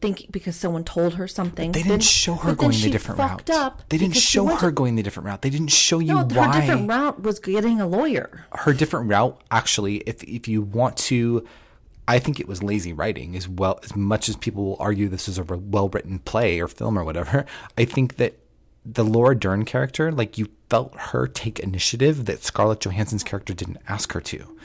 G: Think because someone told her something.
H: They didn't show her going the different route.
G: Up
H: they didn't show her going the different route. They didn't show you
G: No,
H: why.
G: her different route was getting a lawyer.
H: her different route actually if if you want to I think it was lazy writing as well as much as people will argue this is a well written play or film or whatever. I think that the Laura Dern character, like you felt her take initiative that Scarlett Johansson's character didn't ask her to.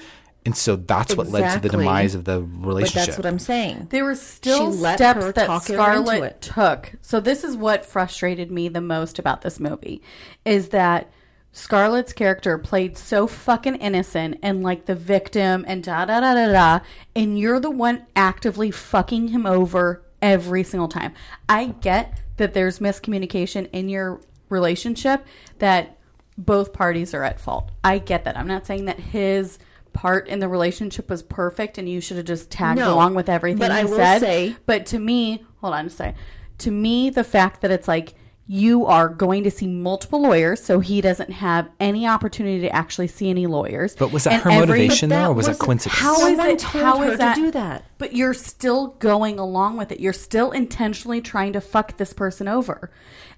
H: And so that's what led to the demise of the
G: But
H: relationship.
G: that's what I'm saying.
B: There were still
G: She
B: steps that
G: talk her into
B: Scarlett took. So this is what frustrated me the most about this movie is that Scarlett's character played so fucking innocent and like the victim and da da da da da and you're the one actively fucking him over every single time. I get that there's miscommunication in your relationship that both parties are at fault. I get that. I'm not saying that his part in the relationship was perfect and you should have just tagged
G: No,
B: along with everything
G: but
B: he
G: I will
B: said.
G: say-
B: but to me, hold on a second. To me, the fact that it's like you are going to see multiple lawyers, so he doesn't have any opportunity to actually see any lawyers.
H: But was that
B: And
H: her
B: every-
H: motivation
G: But
H: though, or was it
G: wasn't-
H: coincidence?
B: How is it?
G: told
B: How
G: her
B: is
G: to do that.
B: But you're still going along with it. You're still intentionally trying to fuck this person over,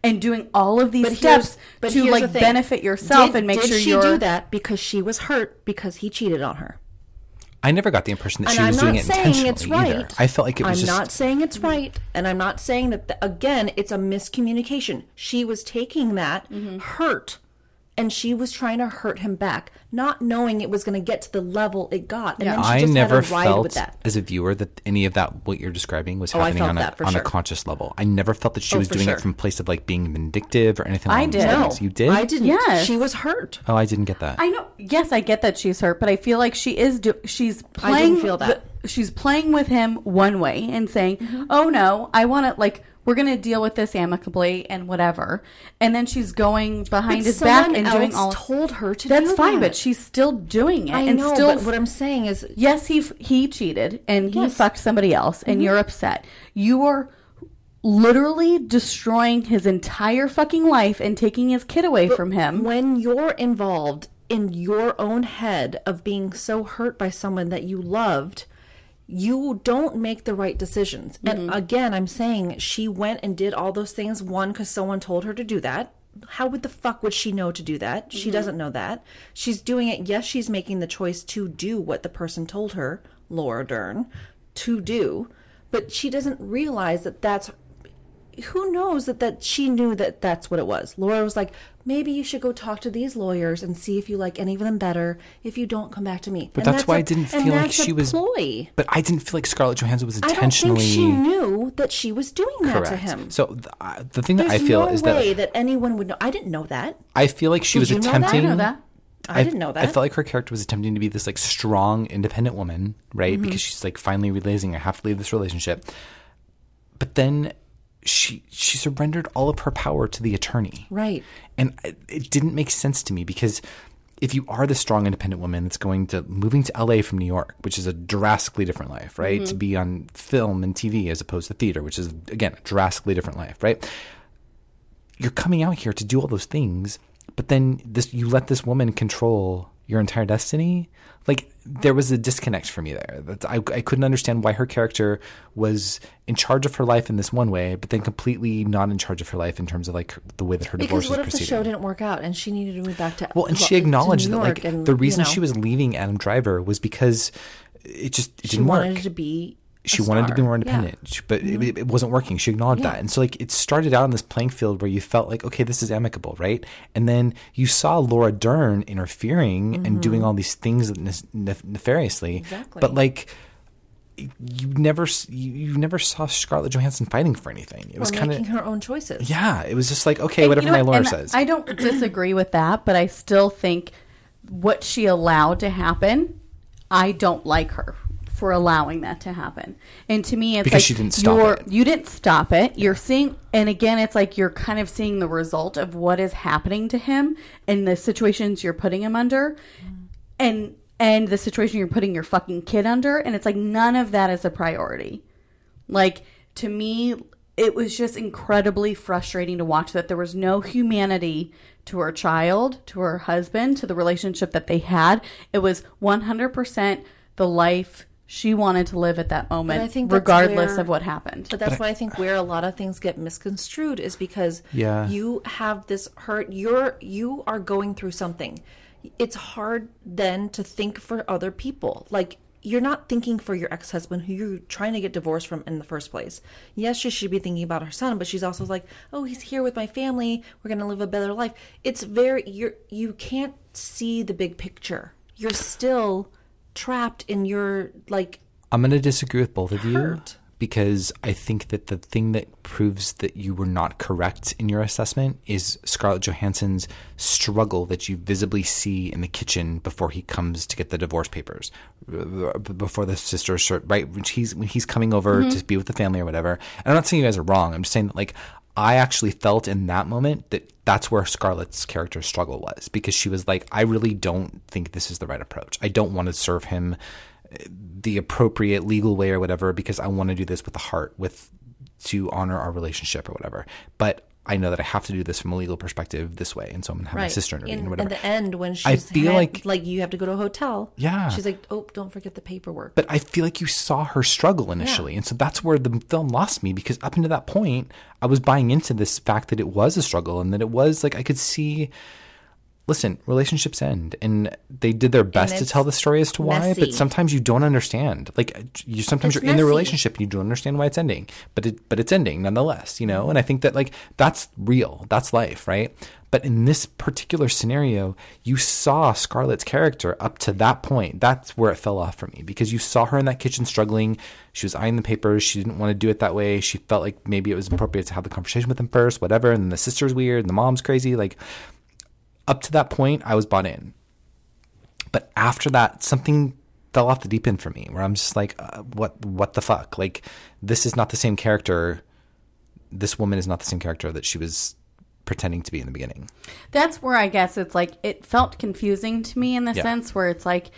B: and doing all of these
G: But
B: steps
G: but
B: to like benefit yourself
G: Did-
B: and make
G: did
B: sure
G: she
B: you're.
G: do that because she was hurt because he cheated on her.
H: I never got the impression that
G: And
H: she was
G: I'm
H: doing
G: not
H: it
G: saying
H: intentionally
G: it's right.
H: either. I felt like it was
G: I'm
H: just
G: not saying it's right, and I'm not saying that. The, again, it's a miscommunication. She was taking that
B: Mm-hmm.
G: hurt, and she was trying to hurt him back, not knowing it was going to get to the level it got. And then she
H: I
G: just
H: never
G: had to ride
H: felt
G: with that.
H: as a viewer that any of that what you're describing was
G: Oh,
H: happening
G: felt
H: on a
G: that
H: on
G: sure.
H: a conscious level. I never felt that she
G: Oh,
H: was doing
G: sure.
H: it from a place of like being vindictive or anything.
B: I
H: along those
B: did.
H: lines. You did.
G: I didn't.
B: Yes.
G: She was hurt.
H: Oh, I didn't get that.
B: I know. Yes, I get that she's hurt, but I feel like she is. Do- she's playing.
G: I didn't feel that.
B: the- she's playing with him one way and saying,
G: Mm-hmm.
B: "Oh no, I want to like." We're gonna deal with this amicably and whatever, and then she's going behind
G: But
B: his back and doing all.
G: told her to
B: That's fine,
G: that.
B: but she's still doing it,
G: I
B: and
G: know.
B: still.
G: but what I'm saying is,
B: yes, he he cheated and he
G: Yes. Mm-hmm.
B: fucked somebody else, and you're upset. You are literally destroying his entire fucking life and taking his kid away from him.
G: when you're involved in your own head of being so hurt by someone that you loved, you don't make the right decisions. And mm-hmm. again, I'm saying she went and did all those things, one, because someone told her to do that. How would the fuck would she know to do that? She mm-hmm. doesn't know that. She's doing it. Yes, she's making the choice to do what the person told her, Laura Dern, to do, but she doesn't realize that that's who knows that that she knew that that's what it was. Laura was like, maybe you should go talk to these lawyers and see if you like any of them better. If you don't, come back to me.
H: But
G: And
H: that's why
G: I
H: I didn't feel like she was.
G: Ploy.
H: But I didn't feel like Scarlett Johansson was intentionally.
G: I don't think she knew that she was doing that
H: correct.
G: to him.
H: So the, uh, the thing
G: There's
H: that I feel
G: no
H: is that
G: way
H: that
G: anyone would know. I didn't know that.
H: I feel like she
G: Did
H: was
G: you know that? I know
B: that.
G: I didn't know that.
H: I felt like her character was attempting to be this like strong, independent woman, right?
G: Mm-hmm.
H: Because she's like finally realizing I have to leave this relationship. But then she she surrendered all of her power to the attorney,
G: Right.
H: And it, didn't make sense to me because if you are the strong independent woman that's going to moving to LA from New York, which is a drastically different life, right? To mm-hmm. be on film and TV as opposed to theater, which is again a drastically different life, right? You're coming out here to do all those things, but then this you let this woman control your entire destiny. Like there was a disconnect for me there. That's, I I couldn't understand why her character was in charge of her life in this one way, but then completely not in charge of her life in terms of like the way that her divorce
G: Because what
H: was
G: if the
H: proceeding.
G: show didn't work out and she needed to move back to
H: Well, and she acknowledged that like
G: and,
H: the reason
G: you know,
H: she was leaving Adam Driver was because it just it
G: she
H: didn't
G: wanted
H: work.
G: to be
H: she wanted to be more
G: Yeah. Mm-hmm.
H: independent, but it, it wasn't working. She acknowledged
G: Yeah.
H: that, and so like it started out on this playing field where you felt like, okay, this is amicable, right? And then you saw Laura Dern interfering and doing all these things nef- nef- nefariously,
G: Mm-hmm. Exactly.
H: but like. You never, you, you never saw Scarlett Johansson fighting for anything. It was kind
G: making
H: of,
G: her own choices.
H: yeah. It was just like, okay,
B: And
H: whatever
B: you know
H: my lawyer says.
B: I don't disagree with that, but I still think what she allowed to happen, I don't like her for allowing that to happen. And to me, it's
H: Because
B: like
H: she didn't stop
B: you're,
H: it.
B: You didn't stop it. You're seeing, and again, it's like you're kind of seeing the result of what is happening to him and the situations you're putting him under, and and the situation you're putting your fucking kid under, and it's like none of that is a priority. Like to me, it was just incredibly frustrating to watch that there was no humanity to her child, to her husband, to the relationship that they had. It was 100% the life she wanted to live at that moment,
G: I think
B: regardless
G: where-
B: of what happened.
G: But that's why I think where a lot of things get misconstrued is because
H: Yeah.
G: you have this hurt. You're you are going through something. It's hard then to think for other people. Like you're not thinking for your ex husband who you're trying to get divorced from in the first place. Yes, she should be thinking about her son, but she's also like, oh, he's here with my family. We're gonna live a better life. It's very you're you can't see the big picture. You're still trapped in your like
H: I'm going to disagree with both of you because I think that the thing that proves that you were not correct in your assessment is Scarlett Johansson's struggle that you visibly see in the kitchen before he comes to get the divorce papers, before the sister shirt, right? When he's when he's coming over
G: Mm-hmm.
H: to be with the family or whatever. And I'm not saying you guys are wrong. I'm just saying that like I actually felt in that moment that that's where Scarlett's character struggle was because she was like, I really don't think this is the right approach. I don't want to serve him uh, the appropriate legal way or whatever because I want to do this with the heart with to honor our relationship or whatever. But I know that I have to do this from a legal perspective this way, and so I'm gonna have my sister intervene
G: In,
H: whatever.
G: At the end, when she's
H: I feel
G: had-
H: like-
G: like you have to go to a hotel.
H: Yeah.
G: she's like, oh, don't forget the paperwork.
H: but I feel like you saw her struggle initially, and so that's where the film lost me because up until that point, I was buying into this fact that it was a struggle and that it was like I could see. Listen, relationships end, and they did their best to tell the story as to why.
G: messy.
H: But sometimes you don't understand. Like you, sometimes
G: It's
H: you're in the relationship and you don't understand why it's ending. But it, but it's ending nonetheless. You know, and I think that like that's real. That's life, right? But in this particular scenario, you saw Scarlett's character up to that point. That's where it fell off for me because you saw her in that kitchen struggling. She was eyeing the papers. She didn't want to do it that way. She felt like maybe it was appropriate to have the conversation with him first, whatever. And then the sister's weird and the mom's crazy. Like up to that point, I was bought in. But after that, something fell off the deep end for me, where I'm just like, uh, what, what the fuck? Like, this is not the same character. This woman is not the same character that she was pretending to be in the beginning.
B: that's where I guess it's like it felt confusing to me in the
H: Yeah.
B: sense where it's like,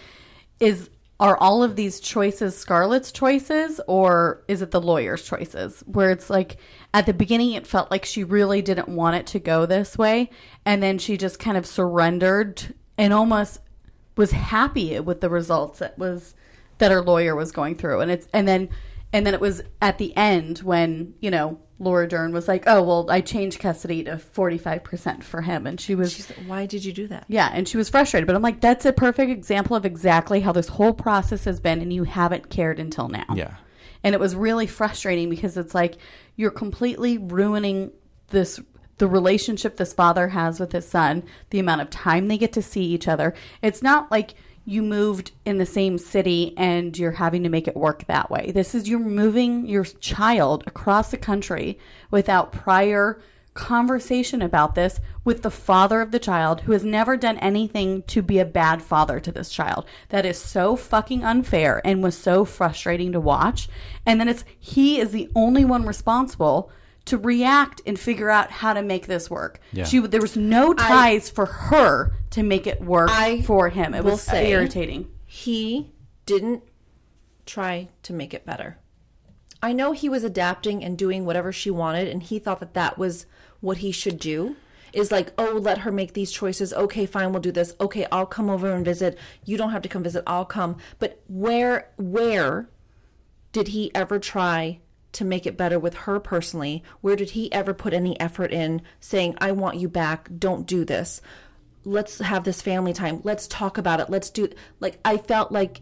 B: is are all of these choices Scarlett's choices or is it the lawyer's choices? Where it's like at the beginning it felt like she really didn't want it to go this way, and then she just kind of surrendered and almost was happy with the results that was that her lawyer was going through, and it's and then and then it was at the end when you know Laura Dern was like, "Oh well, I changed custody to forty five percent for him," and she was
G: She's like, why did you do that?
B: yeah, and she was frustrated. But I'm like, that's a perfect example of exactly how this whole process has been, and you haven't cared until now.
H: Yeah.
B: And it was really frustrating because it's like you're completely ruining this the relationship this father has with his son, the amount of time they get to see each other. It's not like you moved in the same city and you're having to make it work that way. This is you're moving your child across the country without prior conversation about this with the father of the child who has never done anything to be a bad father to this child. That is so fucking unfair and was so frustrating to watch. And then it's he is the only one responsible to react and figure out how to make this work.
H: Yeah.
B: She there was no ties for her to make it work
G: I
B: for him. It was
G: say-
B: irritating.
G: he didn't try to make it better. I know he was adapting and doing whatever she wanted, and he thought that that was what he should do. Is like, oh, let her make these choices. Okay, fine, we'll do this. Okay, I'll come over and visit. You don't have to come visit. I'll come. But where, where did he ever try to make it better with her personally? Where did he ever put any effort in saying, I want you back, don't do this? Let's have this family time. Let's talk about it. Let's do like I felt like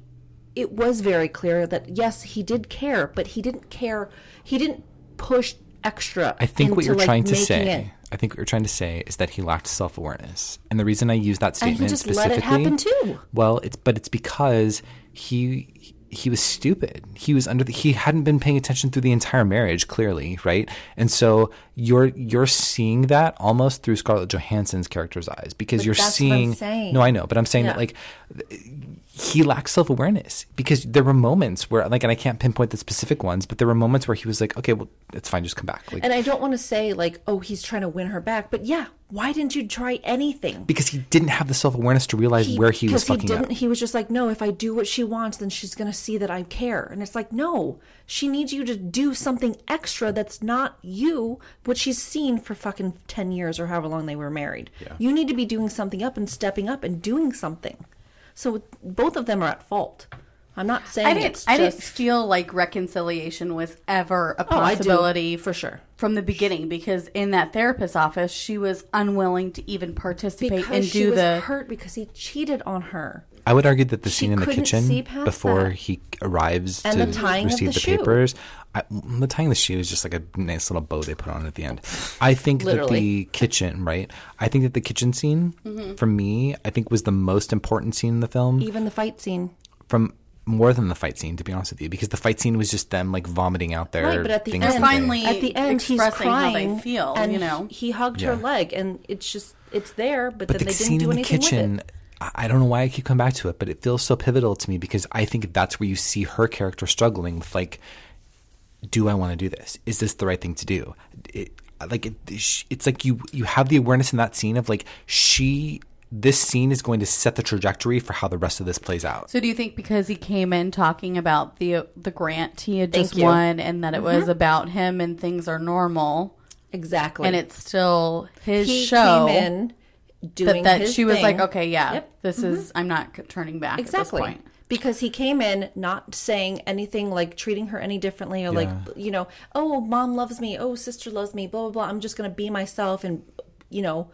G: it was very clear that yes, he did care, but he didn't care. He didn't push extra.
H: I think what you're
G: like,
H: trying to say,
G: it.
H: I think what you're trying to say is that he lacked self awareness, and the reason I use that statement
G: And he just let it
H: specifically,
G: happen too.
H: well, it's but it's because he he was stupid. He was under the, he hadn't been paying attention through the entire marriage, clearly, right? And so you're you're seeing that almost through Scarlett Johansson's character's eyes because
G: But
H: you're
G: that's what I'm
H: seeing.
G: saying.
H: No, I know, but I'm saying that like he lacks self awareness because there were moments where like, and I can't pinpoint the specific ones, but there were moments where he was like, okay, well, it's fine, just come back, like
G: And I don't want to say like, oh, he's trying to win her back, but yeah, why didn't you try anything?
H: because he didn't have the self awareness to realize where he was fucking
G: he didn't.
H: up.
G: He was just like, no, if I do what she wants, then she's gonna see that I care. And it's like, no, she needs you to do something extra that's not you, what she's seen for fucking ten years or however long they were married. You need to be doing something up and stepping up and doing something. So both of them are at fault. I'm not saying
B: I didn't.
G: it's
B: I
G: just
B: didn't feel like reconciliation was ever a
G: Oh,
B: possibility
G: for sure.
B: from the beginning because in that therapist's office, she was unwilling to even participate
G: because
B: and
G: she
B: do
G: was
B: the.
G: hurt because he cheated on her.
H: I would argue that the
G: She
H: scene in the kitchen before
G: that.
H: he arrives
G: And
H: to
G: the
H: receive
G: the
H: the, papers, I, the tying the shoe is just like a nice little bow they put on at the end. I think that the kitchen, right? I think that the kitchen scene,
G: Mm-hmm.
H: for me, I think was the most important scene in the film.
G: Even the fight scene.
H: From more than the fight scene, to be honest with you, because the fight scene was just them like vomiting out their
G: Right, but at the
H: things
G: end,
B: finally
G: at the end, he's
B: expressing how they
G: crying.
B: feel,
G: and
B: you know.
G: he hugged
H: Yeah.
G: her leg, and it's just it's there, but,
H: but
G: then
H: the
G: they didn't do
H: in the
G: anything
H: kitchen
G: with it.
H: I I don't know why I keep coming back to it, but it feels so pivotal to me because I think that's where you see her character struggling with like, do I want to do this? Is this the right thing to do? It, like it, it's like you you have the awareness in that scene of like she this scene is going to set the trajectory for how the rest of this plays out.
B: So do you think because he came in talking about the the grant he had
G: Thank
B: just
G: you.
B: won and that it
G: Mm-hmm.
B: was about him and things are normal
G: Exactly,
B: and it's still his
G: he
B: show
G: came in doing
B: that that
G: his
B: she was like okay yeah
G: Yep. Mm-hmm.
B: this is I'm not turning back
G: exactly
B: at this point.
G: because he came in not saying anything like treating her any differently or like you know oh mom loves me oh sister loves me blah blah blah i'm just gonna be myself and you know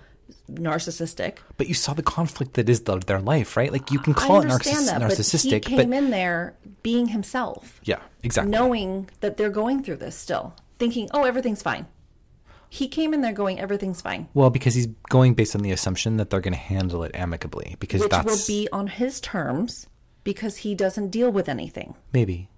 G: narcissistic
H: But you saw the conflict that is the, their life, right? Like you can
G: I
H: call it
G: understand
H: narciss-
G: that, but he
H: narcissistic,
G: came
H: but
G: in there being himself
H: yeah, exactly.
G: knowing that they're going through this still, thinking, "Oh, everything's fine." He came in there going, "Everything's fine,"
H: Well, because he's going based on the assumption that they're going to handle it amicably, because
G: which
H: that's
G: will be on his terms because he doesn't deal with anything.
H: maybe,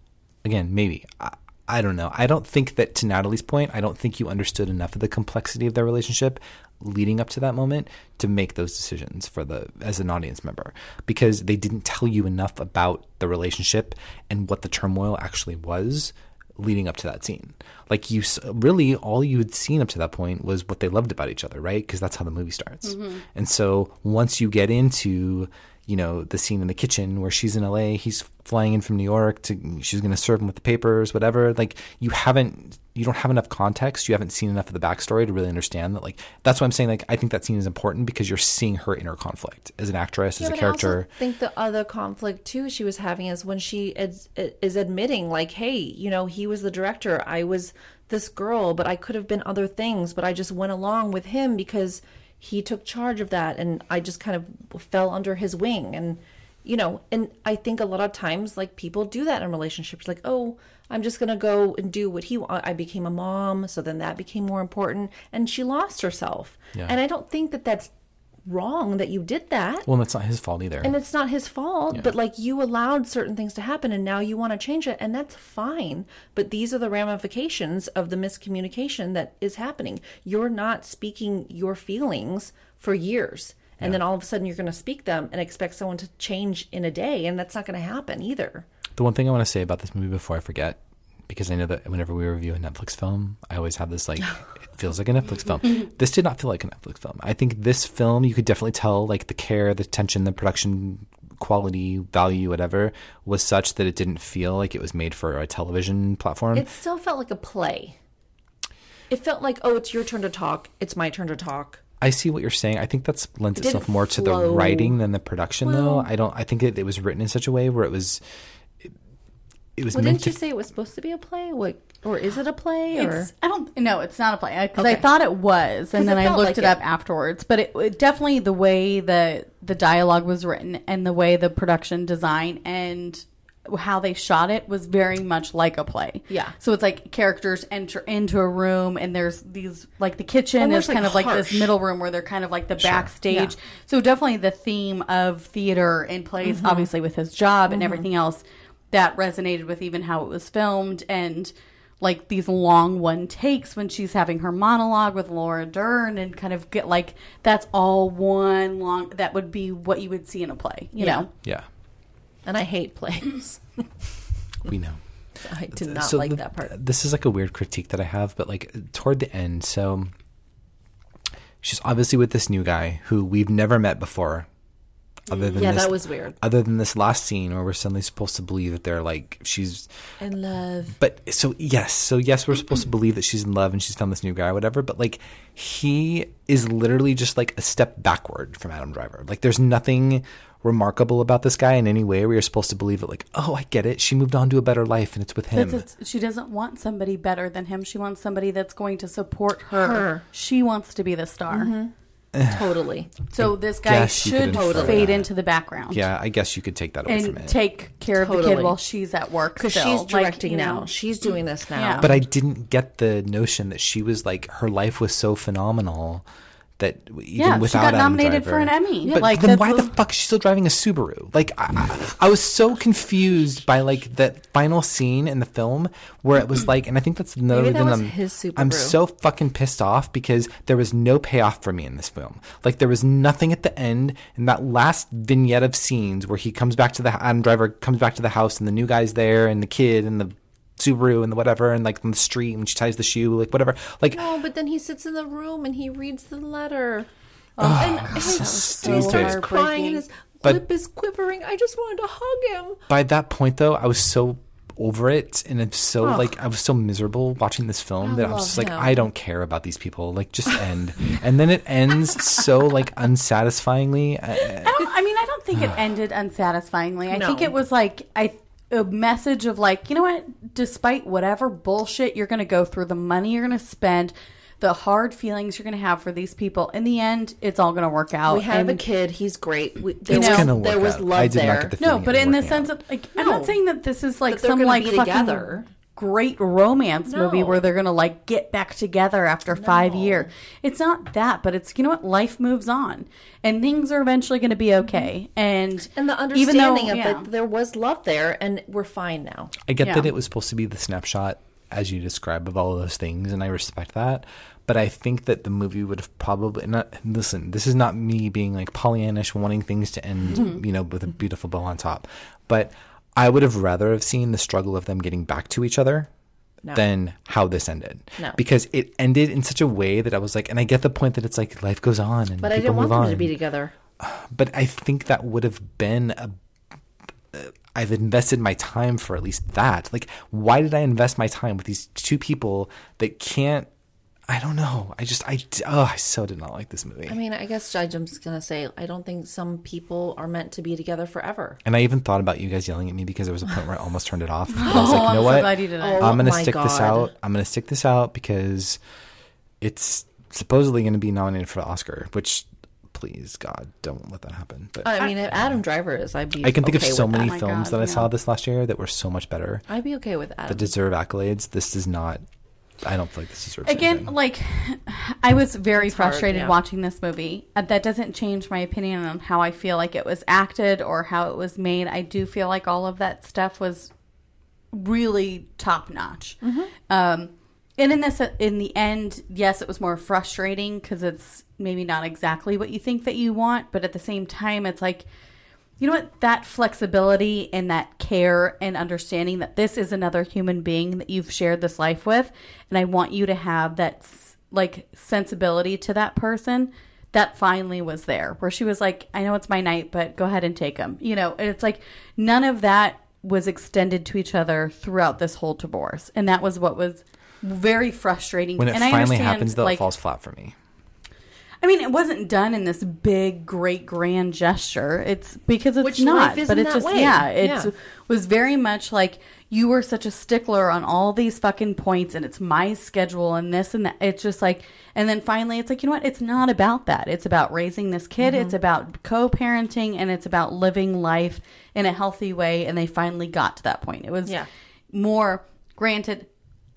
H: again, maybe. I, I don't know. I don't think that to Natalie's point, I don't think you understood enough of the complexity of their relationship leading up to that moment to make those decisions for the as an audience member because they didn't tell you enough about the relationship and what the turmoil actually was leading up to that scene. Like you really all you had seen up to that point was what they loved about each other, right? Because that's how the movie starts. Mm-hmm. And so once you get into you know the scene in the kitchen where she's in LA, he's flying in from New York to she's going to serve him with the papers, whatever. Like you haven't you don't have enough context. You haven't seen enough of the backstory to really understand that. Like that's why I'm saying like I think that scene is important because you're seeing her inner conflict as an actress, as a
G: I
H: character.
G: also think the other conflict too she was having is when she is, is admitting, like, "Hey, you know, he was the director. I was this girl, but I could have been other things. But I just went along with him because he took charge of that, and I just kind of fell under his wing." And you know, and I think a lot of times, like people do that in relationships, like, "Oh." I'm just gonna go and do what he. I became a mom, so then that became more important, and she lost herself.
H: Yeah.
G: And I don't think that that's wrong that you did that.
H: well, that's not his fault either.
G: And it's not his fault, but like you allowed certain things to happen and now you want to change it, and that's fine. But these are the ramifications of the miscommunication that is happening. You're not speaking your feelings for years. And then all of a sudden you're going to speak them and expect someone to change in a day, and that's not going to happen either.
H: The one thing I want to say about this movie before I forget, because I know that whenever we review a Netflix film, I always have this like it feels like a Netflix film. this did not feel like a Netflix film. I think this film you could definitely tell like the care, the tension, the production quality, value, whatever was such that it didn't feel like it was made for a television platform.
G: It still felt like a play. It felt like, oh, it's your turn to talk. It's my turn to talk.
H: I see what you're saying. I think that's lends
G: It
H: itself more to the writing than the production, though. I don't. I think it, it was written in such a way where it was. It, it was
G: Well,
H: meant
G: didn't you say it was supposed to be a play? What, or is it a play? Or
B: It's, I don't no, it's not a play because I thought it was, and then I looked
G: like
B: it
G: it.
B: up afterwards. But it, it definitely the way the the dialogue was written and the way the production design and how they shot it was very much like a play.
G: Yeah.
B: So it's like characters enter into a room and there's these like the kitchen
G: Almost
B: is
G: like
B: kind of like this middle room where they're kind of like the backstage.
G: Yeah.
B: So definitely the theme of theater and plays,
G: Mm-hmm.
B: obviously with his job and everything else, that resonated with even how it was filmed and like these long one takes when she's having her monologue with Laura Dern and kind of get like that's all one long that would be what you would see in a play, you
G: Yeah.
B: know.
H: yeah,
G: and I hate plays.
H: we know.
G: I did not
H: So
G: like
H: the-
G: that part.
H: This is like a weird critique that I have, but like toward the end, so she's obviously with this new guy who we've never met before. Other than
G: Yeah,
H: this,
G: that was weird.
H: Other than this last scene where we're suddenly supposed to believe that they're like she's
G: In love.
H: But so yes, so yes, we're supposed to believe that she's in love and she's found this new guy or whatever. But like he is literally just like a step backward from Adam Driver. Like there's nothing remarkable about this guy in any way where you're supposed to believe that like oh I get it, she moved on to a better life and it's with him.
B: It's, she doesn't want somebody better than him. She wants somebody that's going to support her.
G: Her.
B: She wants to be the star. Mm-hmm.
G: Totally.
B: So this guy
H: guess you could
B: should
H: infer
B: fade
H: that.
B: into the background.
H: yeah, I guess you could take that away from
B: And
H: it.
B: take care of the
G: Totally.
B: kid while she's at work.
G: Because
B: still.
G: she's
B: Like,
G: directing
B: you
G: now.
B: know.
G: She's doing this now.
B: Yeah.
H: but I didn't get the notion that she was like her life was so phenomenal that even
B: Yeah, she
H: without
B: got
H: Adam
B: nominated
H: Driver-
B: for an Emmy.
H: But
B: Like,
H: then why the fuck is she still driving a Subaru? Like I, I, was so confused by like that final scene in the film where it was like, and I think that's another
G: Maybe that
H: reason I'm
G: his Subaru.
H: I'm so fucking pissed off because there was no payoff for me in this film. Like there was nothing at the end in that last vignette of scenes where he comes back to the Adam Driver comes back to the house and the new guy's there and the kid and the Subaru and the whatever and like on the street and she ties the shoe like whatever like
G: No, but then he sits in the room and he reads the letter.
H: Oh,
G: and his,
H: stupid.
G: he starts crying and his
H: But-
G: lip is quivering. I just wanted to hug him.
H: by that point though i was so over it and I'm so like i was so miserable watching this film that i was
G: love
H: just like i don't care about these people like just end and then it ends so like unsatisfyingly Uh,
B: I. I mean, I don't think it ended unsatisfyingly. I think it was like I a message of like, you know what? Despite whatever bullshit you're going to go through, the money you're going to spend, the hard feelings you're going to have for these people, in the end, it's all going to work out.
G: We have a kid. He's great. We, there
H: it's
G: was,
H: gonna work
G: there was
H: out.
G: love
H: I did
G: there.
H: not get the
B: No, but in the sense
H: out.
B: of like, I'm not saying that this is like
G: That
B: some like
G: be
B: fucking
G: together.
B: Great romance movie where they're gonna like get back together after five years. It's not that, but it's you know what, life moves on, and things are eventually going to be okay. And
G: and the
B: even though-
G: understanding of
B: yeah.
G: that there was love there, and we're fine now.
H: i get that it was supposed to be the snapshot as you describe of all of those things and i respect that but i think that the movie would have probably not listen this is not me being like pollyannish wanting things to end
G: Mm-hmm.
H: you know with a beautiful bow on top but i would have rather have seen the struggle of them getting back to each other than how this ended
G: No.
H: because it ended in such a way that i was like and i get the point that it's like life goes on and
G: But I didn't want them
H: on
G: to be together.
H: but I think that would have been a. uh, I've invested my time for at least that. Like, why did I invest my time with these two people that can't? I don't know. I just I oh I so did not like this movie.
G: I mean, I guess I'm just gonna say I don't think some people are meant to be together forever.
H: and I even thought about you guys yelling at me because there was a point where I almost turned it off. But I was like,
B: Oh,
H: you know oh,
B: I'm so glad you did.
G: Oh,
H: I'm gonna oh
G: my
H: stick this out. I'm gonna stick this out because it's supposedly going to be nominated for the Oscar. Which, please God, don't let that happen. But
G: I mean, if Adam Driver is, I'd be.
H: I can think
G: okay
H: of so many
G: That.
B: Oh my
H: films
B: God,
H: that I
B: yeah.
H: saw this last year that were so much better.
G: I'd be okay with Adam.
H: that deserve accolades. This does not. I don't feel like this deserves
B: again
H: anything.
B: like i was very
G: hard,
B: frustrated
G: yeah.
B: watching this movie Uh, that doesn't change my opinion on how i feel like it was acted or how it was made i do feel like all of that stuff was really top notch um and in this in the end yes it was more frustrating because it's maybe not exactly what you think that you want but at the same time it's like you know what? That flexibility and that care and understanding that this is another human being that you've shared this life with, and I want you to have that like sensibility to that person. That finally was there, where she was like, "I know it's my night, but go ahead and take him." You know, and it's like none of that was extended to each other throughout this whole divorce, and that was what was very frustrating.
H: When it
B: and I
H: finally
B: understand,
H: happens, though,
B: like,
H: it falls flat for me.
B: I mean, it wasn't done in this big, great, grand gesture. It's because it's
G: Which
B: not. but it's just
G: way.
B: yeah. It
G: Yeah.
B: was very much like you were such a stickler on all these fucking points, and it's my schedule and this and that. It's just like, and then finally, it's like you know what? It's not about that. It's about raising this kid.
G: Mm-hmm.
B: It's about co-parenting, and it's about living life in a healthy way. And they finally got to that point. It was
G: Yeah.
B: more granted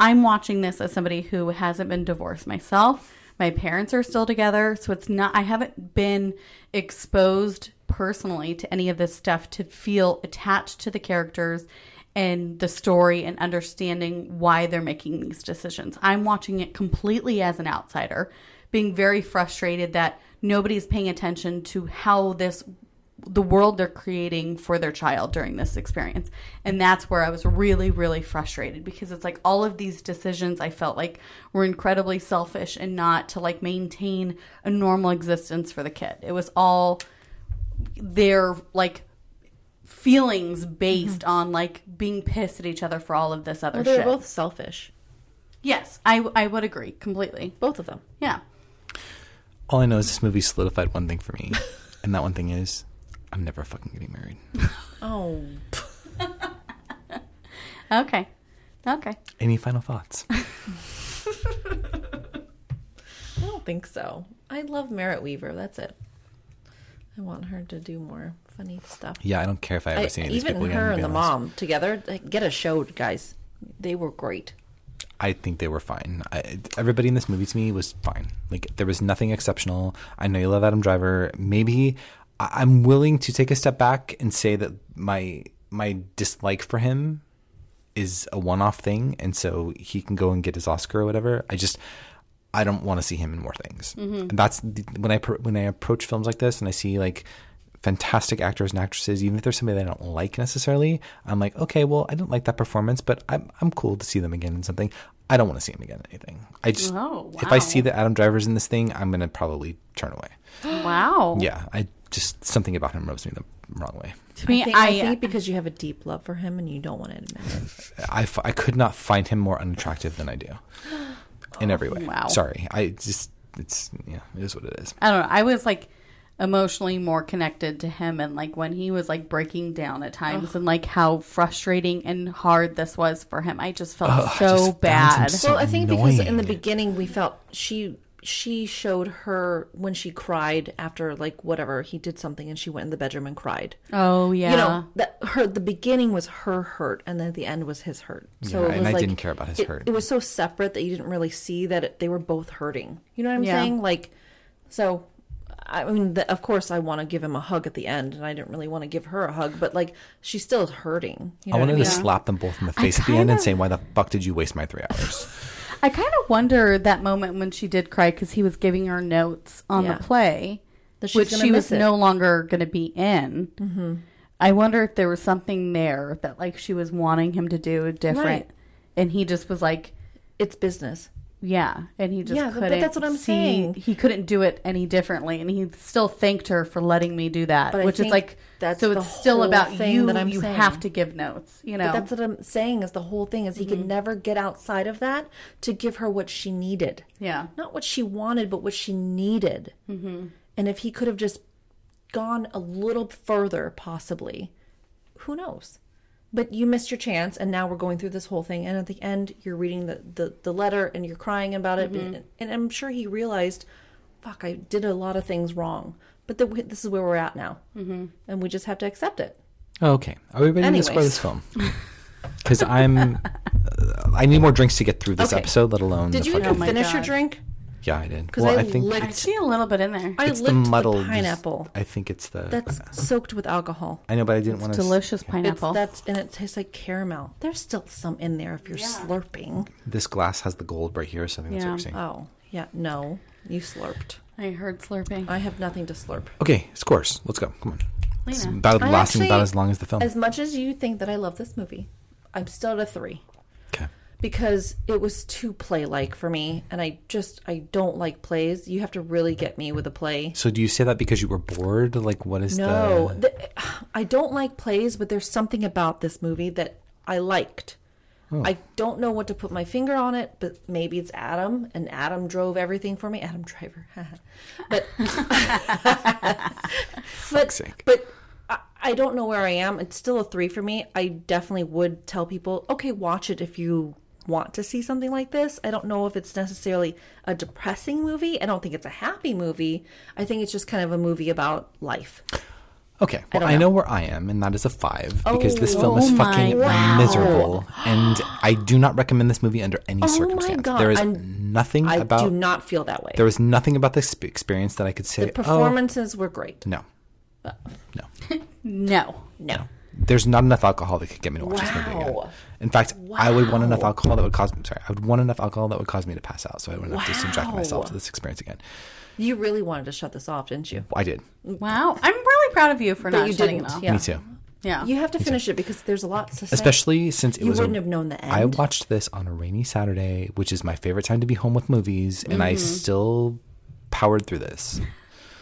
B: i'm watching this as somebody who hasn't been divorced myself my parents are still together so it's not i haven't been exposed personally to any of this stuff to feel attached to the characters and the story and understanding why they're making these decisions. I'm watching it completely as an outsider being very frustrated that nobody's paying attention to how this the world they're creating for their child during this experience. And that's where I was really, really frustrated because it's like all of these decisions I felt like were incredibly selfish and not to like maintain a normal existence for the kid. It was all their like feelings based mm-hmm. on like being pissed at each other for all of this other
G: Well, they're
B: shit.
G: both selfish.
B: yes, I I would agree completely.
G: Both of them.
B: Yeah.
H: All I know is this movie solidified one thing for me, and that one thing is I'm never fucking getting married.
G: Oh,
B: Okay. Okay.
H: Any final thoughts?
G: I don't think so. I love Merritt Wever. That's it. I want her to do more funny stuff.
H: Yeah, I don't care if I ever
G: I,
H: see any of these
G: even
H: people
G: her and the
H: honest.
G: mom together, get a show, guys. They were great.
H: I think they were fine. I, everybody in this movie to me was fine. Like there was nothing exceptional. I know you love Adam Driver. Maybe I, I'm willing to take a step back and say that my my dislike for him is a one-off thing, and so he can go and get his Oscar or whatever. I just I don't want to see him in more things. And that's the, when I when I approach films like this and I see like fantastic actors and actresses, even if there's somebody that I don't like necessarily, I'm like, okay, well, I didn't like that performance, but I'm I'm cool to see them again in something. I don't want to see him again in anything. I just
B: Oh,
H: if I see
B: wow.
H: that Adam Driver's in this thing, I'm gonna probably turn away.
B: Wow.
H: Yeah, I just something about him rubs me the wrong way.
B: To me,
G: I think,
B: I,
G: I think uh, because you have a deep love for him and you don't want to admit it.
H: I, f- I could not find him more unattractive than I do in every way.
B: wow.
H: Sorry, I just it's yeah, it is what it is.
B: I don't know. I was like emotionally more connected to him and like when he was like breaking down at times and like how frustrating and hard this was for him. I just felt
H: Ugh,
B: so
H: just found him
B: bad.
H: so
G: well, I think because in the beginning we felt she she showed her when she cried after like whatever he did something and she went in the bedroom and cried.
B: oh yeah.
G: You know that her the beginning was her hurt and then the end was his hurt. So
H: Yeah,
G: it was
H: and I
G: like,
H: didn't care about his
G: it,
H: hurt.
G: It was so separate that you didn't really see that it, they were both hurting. You know what I'm
B: Yeah.
G: saying? Like, so I mean, the, of course, I want to give him a hug at the end, and I didn't really want to give her a hug, but like she's still hurting. You know
H: I wanted
G: I mean?
H: to slap them both in the face at the end and say, "Why the fuck did you waste my three hours?"
B: I kind of wonder that moment when she did cry because he was giving her notes on
G: Yeah.
B: the play,
G: That
B: which she was
G: it.
B: no longer going to be in. Mm-hmm. I wonder if there was something there that like she was wanting him to do different,
G: Right.
B: and he just was like,
G: It's business.
B: Yeah, and he just
G: Yeah, but
B: couldn't.
G: that's what I'm
B: see,
G: saying.
B: He couldn't do it any differently, and he still thanked her for letting me do that.
G: But
B: which is like
G: that's
B: so. It's still about you.
G: that I'm
B: you
G: saying.
B: have to give notes. You know.
G: But that's what I'm saying is the whole thing is he could never get outside of that to give her what she needed.
B: yeah.
G: Not what she wanted, but what she needed. Mm-hmm. And if he could have just gone a little further, possibly, who knows? But you missed your chance, and now we're going through this whole thing. And at the end, you're reading the, the, the letter and you're crying about it. And, and I'm sure he realized, fuck, I did a lot of things wrong. But the, this is where we're at now. Mm-hmm. And we just have to accept it.
H: Okay, are we ready to score this film? Because I'm, uh, I need more drinks to get through this
G: Okay.
H: episode, let alone.
G: Did
H: the
G: you
H: fucking-
G: even
B: my
G: finish your drink?
H: Yeah, I did.
G: 'Cause
H: Well,
G: I
H: I, think
G: licked-
B: I see a little bit in there.
G: I
H: it's
G: licked
H: the
G: the, pineapple.
H: I think it's the.
G: That's soaked with alcohol.
H: I know, but I didn't want to.
B: Delicious
G: It's,
B: pineapple.
G: that's and it tastes like caramel. There's still some in there if you're slurping.
H: This glass has the gold right here, Something
B: Yeah.
H: that's interesting.
G: Oh yeah, no, you slurped.
B: I heard slurping.
G: I have nothing to slurp.
H: Okay, scores. Let's go. Come on. It's about
G: I
H: lasting about as long as the film.
G: As much as you think that I love this movie, I'm still at a three
H: okay.
G: Because it was too play like for me, and I just I don't like plays. You have to really get me with a play.
H: So do you say that because you were bored? Like, what is
G: No,
H: the?
G: the, I don't like plays, but there's something about this movie that I liked.
H: Oh.
G: I don't know what to put my finger on it, but maybe it's Adam, and Adam drove everything for me. Adam Driver, but but but I, I don't know where I am. It's still a three for me. I definitely would tell people, okay, watch it if you want to see something like this. I don't know if it's necessarily a depressing movie. I don't think it's a happy movie. I think it's just kind of a movie about life.
H: Okay, well,
G: don't
H: I, know.
G: know.
H: where I am, and that is a five because this oh film
G: Oh
H: is
B: my
H: fucking
G: wow.
H: miserable, and I do not recommend this movie under any
G: Oh my
H: circumstance.
G: God,
H: There is
G: I'm-
H: nothing
G: I
H: about
G: do not feel that way.
H: there was nothing about this experience that I could say.
G: the oh, performances were great.
H: Oh, no, uh. no.
B: No.
G: No.
H: There's not enough alcohol that could get me to watch this movie again.
G: Wow.
H: In fact, I would want enough alcohol that would cause. Sorry, I would want enough alcohol that would cause me to pass out, so I wouldn't have to subject myself to this experience again.
G: You really wanted to shut this off, didn't you?
H: I did.
B: Wow. I'm really proud of you for
G: But
B: not
G: you
B: shutting
G: didn't.
B: it off.
G: Yeah.
H: Me too.
B: Yeah.
G: You have to finish it because there's a lot to say.
H: Especially since it
G: You
H: was. a-
G: wouldn't have known the end.
H: I watched this on a rainy Saturday, which is my favorite time to be home with movies, and
G: Mm-hmm.
H: I still powered through this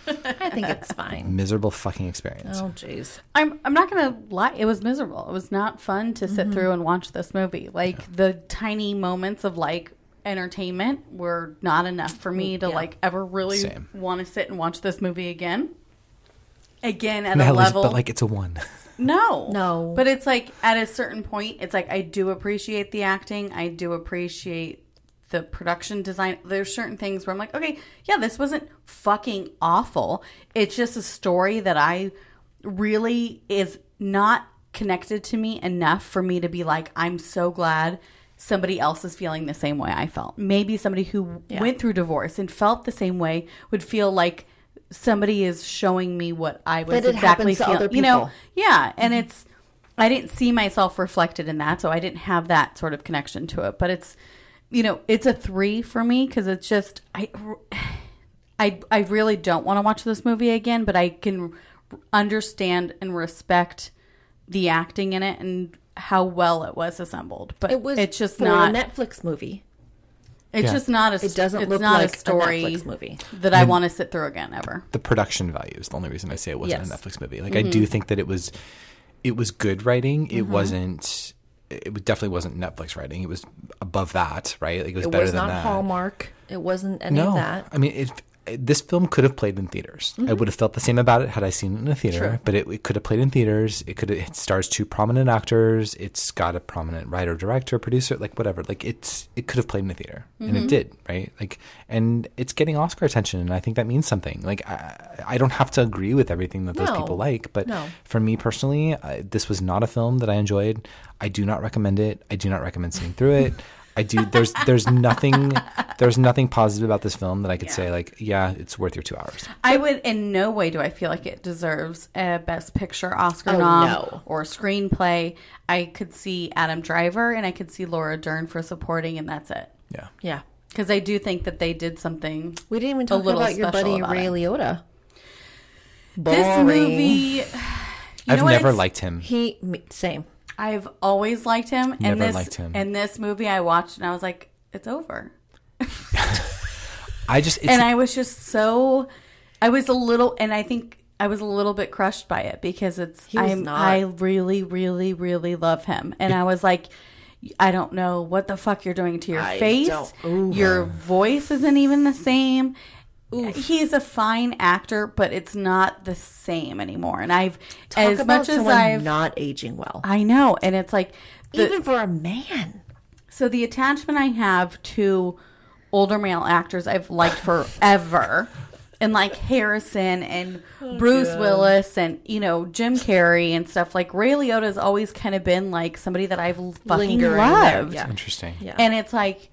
G: I think it's fine.
H: miserable fucking experience.
G: Oh, jeez.
B: I'm I'm not gonna lie. It was miserable. It was not fun to
G: Mm-hmm.
B: sit through and watch this movie. Like the tiny moments of like entertainment were not enough for me to
G: Yeah.
B: like ever really
H: Same.
B: want to sit and watch this movie again. Again, at
H: No,
B: a
H: at
B: level,
H: but like it's a one.
B: no,
G: No.
B: But it's like at a certain point, it's like I do appreciate the acting. I do appreciate the production design. There's certain things where I'm like, okay, yeah, this wasn't fucking awful. It's just a story that I really is not connected to me enough for me to be like, I'm so glad somebody else is feeling the same way I felt. Maybe somebody who went through divorce and felt the same way would feel like somebody is showing me what I was exactly feeling.
G: other
B: You know, yeah, and it's I didn't see myself reflected in that, so I didn't have that sort of connection to it. But it's you know, it's a three for me because it's just I. I, I really don't want to watch this movie again, but I can understand and respect the acting in it and how well it was assembled. But
G: It was
B: it's just
G: for
B: not
G: a Netflix movie.
B: it's
H: Yeah.
B: just not a
G: It doesn't
B: it's
G: look
B: not
G: like
B: a story
G: a Netflix movie.
B: that I want to sit through again ever.
H: the production value is the only reason I say it wasn't
G: Yes.
H: a Netflix movie. Like I mm-hmm. do think that it was, it was good writing. It mm-hmm. wasn't. It definitely wasn't Netflix writing. It was above that, right? Like it was
G: It
H: better
G: was
H: than
G: not
H: that.
G: Hallmark. It wasn't any
H: no,
G: of that.
H: I mean, if this film could have played in theaters, I mm-hmm. would have felt the same about it had I seen it in a theater. But it, it could have played in theaters. It could. Have, It stars two prominent actors. It's got a prominent writer, director, producer, like whatever. Like it's it could have played in a theater, and it mm-hmm. did, right? Like, and it's getting Oscar attention, and I think that means something. Like, I, I don't have to agree with everything that those
G: No.
H: people like, but
G: No.
H: for me personally, I, this was not a film that I enjoyed. I do not recommend it. I do not recommend sitting through it. I do. There's there's nothing there's nothing positive about this film that I could say like yeah it's worth your two hours.
B: I would in no way do I feel like it deserves a Best Picture Oscar
G: Oh,
B: nom
G: no.
B: or screenplay. I could see Adam Driver and I could see Laura Dern for supporting, and that's it.
H: Yeah.
G: Yeah.
B: Because I do think that they did something.
G: We didn't even
B: a
G: talk
B: little
G: about your buddy
B: about
G: Ray
B: it.
G: Liotta.
B: This movie. you
H: I've
B: know
H: never liked him.
G: He same.
B: I've always liked him.
H: Never
B: and this,
H: liked him.
B: And this movie I watched, and I was like, it's over.
H: I just it's,
B: and I was just so, I was a little, and I think I was a little bit crushed by it because it's,
G: He was
B: I'm,
G: not.
B: I really, really, really love him, and I was like, I don't know what the fuck you're doing to your
G: I
B: face. Your voice isn't even the same. He's a fine actor, but it's not the same anymore. And I've,
G: Talk
B: as
G: about
B: much as
G: someone
B: I've,
G: not aging well,
B: I know, and it's like, the,
G: even for a man.
B: so the attachment I have to older male actors I've liked forever. And like Harrison and
G: Oh,
B: Bruce Willis and you know Jim Carrey and stuff like Ray Liotta has always kind of been like somebody that I've fucking
G: Lingering
B: loved.
G: yeah.
H: interesting.
G: Yeah.
B: And it's like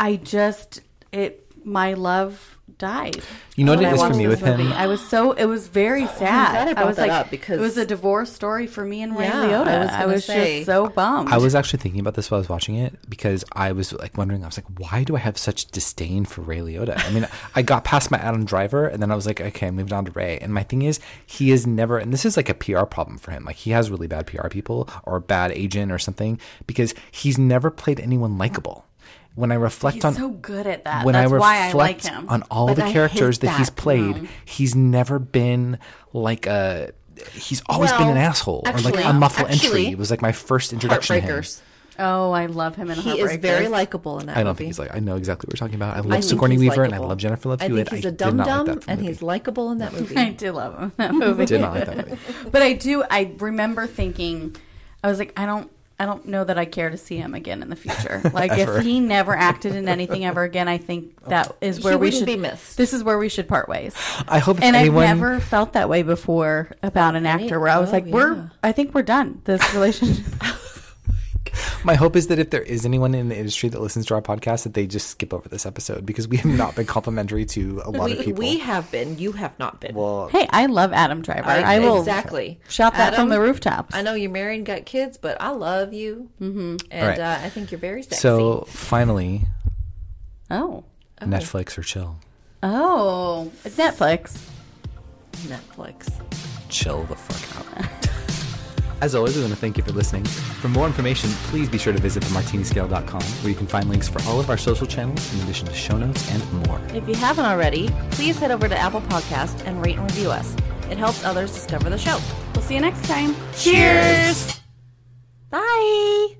B: I just it my love died.
H: You know what
B: when
H: it
B: I
H: for me
B: this
H: with him?
B: I was so it was very sad.
G: glad I brought
B: was
G: that
B: like,
G: up because-
B: it was a divorce story for me and Ray
G: Yeah,
B: Liotta.
G: I was
B: I was
G: say-
B: just so bummed.
H: I was actually thinking about this while I was watching it because I was like wondering, I was like, why do I have such disdain for Ray Liotta? I mean, I got past my Adam Driver and then I was like, okay, I moved on to Ray. And my thing is, he is never, and this is like a PR problem for him. Like he has really bad PR people or a bad agent or something because he's never played anyone likable. When I reflect
B: He's
H: on
B: so good at that.
H: when
B: That's
H: I
B: why I like
H: reflect
B: him.
H: on all
G: But
H: the
G: I
H: characters that. he's
G: that.
H: played, he's never been like a. He's always been an
G: Well,
H: asshole or like a muffle entry. It was like my first introduction to him.
G: Heartbreakers.
B: oh, I love him in
G: He is very likable in that
H: I don't
G: movie.
H: think he's like. I know exactly what we're talking about. I
G: I
H: love
G: think
H: Sigourney
G: he's
H: Weaver and I love Jennifer Love
G: I
H: Hewitt.
G: think he's a
H: did
G: dum
H: like
G: dum,
H: that from
G: and
H: the
G: he's likable in that movie.
B: I do love him in that movie.
H: Did not like that movie.
B: but I do. I remember thinking, I was like, I don't. I don't know that I care to see him again in the future. Like if he never acted in anything ever again, I think that is where
G: He
B: we should
G: be missed.
B: This is where we should part ways.
H: I hope if
B: and
H: anyone.
B: I've never felt that way before about an actor where I was
G: oh,
B: like, we're. I think we're done. This relationship
H: My hope is that if there is anyone in the industry that listens to our podcast, that they just skip over this episode because we have not been complimentary to a lot of people.
G: we have been. You have not been.
H: well,
B: Hey, I love Adam Driver. I,
G: I-
B: will
G: exactly.
B: shout that from
G: Adam,
B: the rooftops.
G: I know you're married and got kids, but I love you, mm-hmm. and
H: Right.
G: uh, I think you're very sexy.
H: so finally,
B: Oh.
H: Netflix or chill.
B: Oh. It's Netflix.
G: Netflix.
H: chill the fuck out. As always, we want to thank you for listening. For more information, please be sure to visit themartiniscale.com, where you can find links for all of our social channels in addition to show notes and more.
G: If you haven't already, please head over to Apple Podcast and rate and review us. It helps others discover the show.
B: We'll see you next time.
G: Cheers! Cheers. Bye!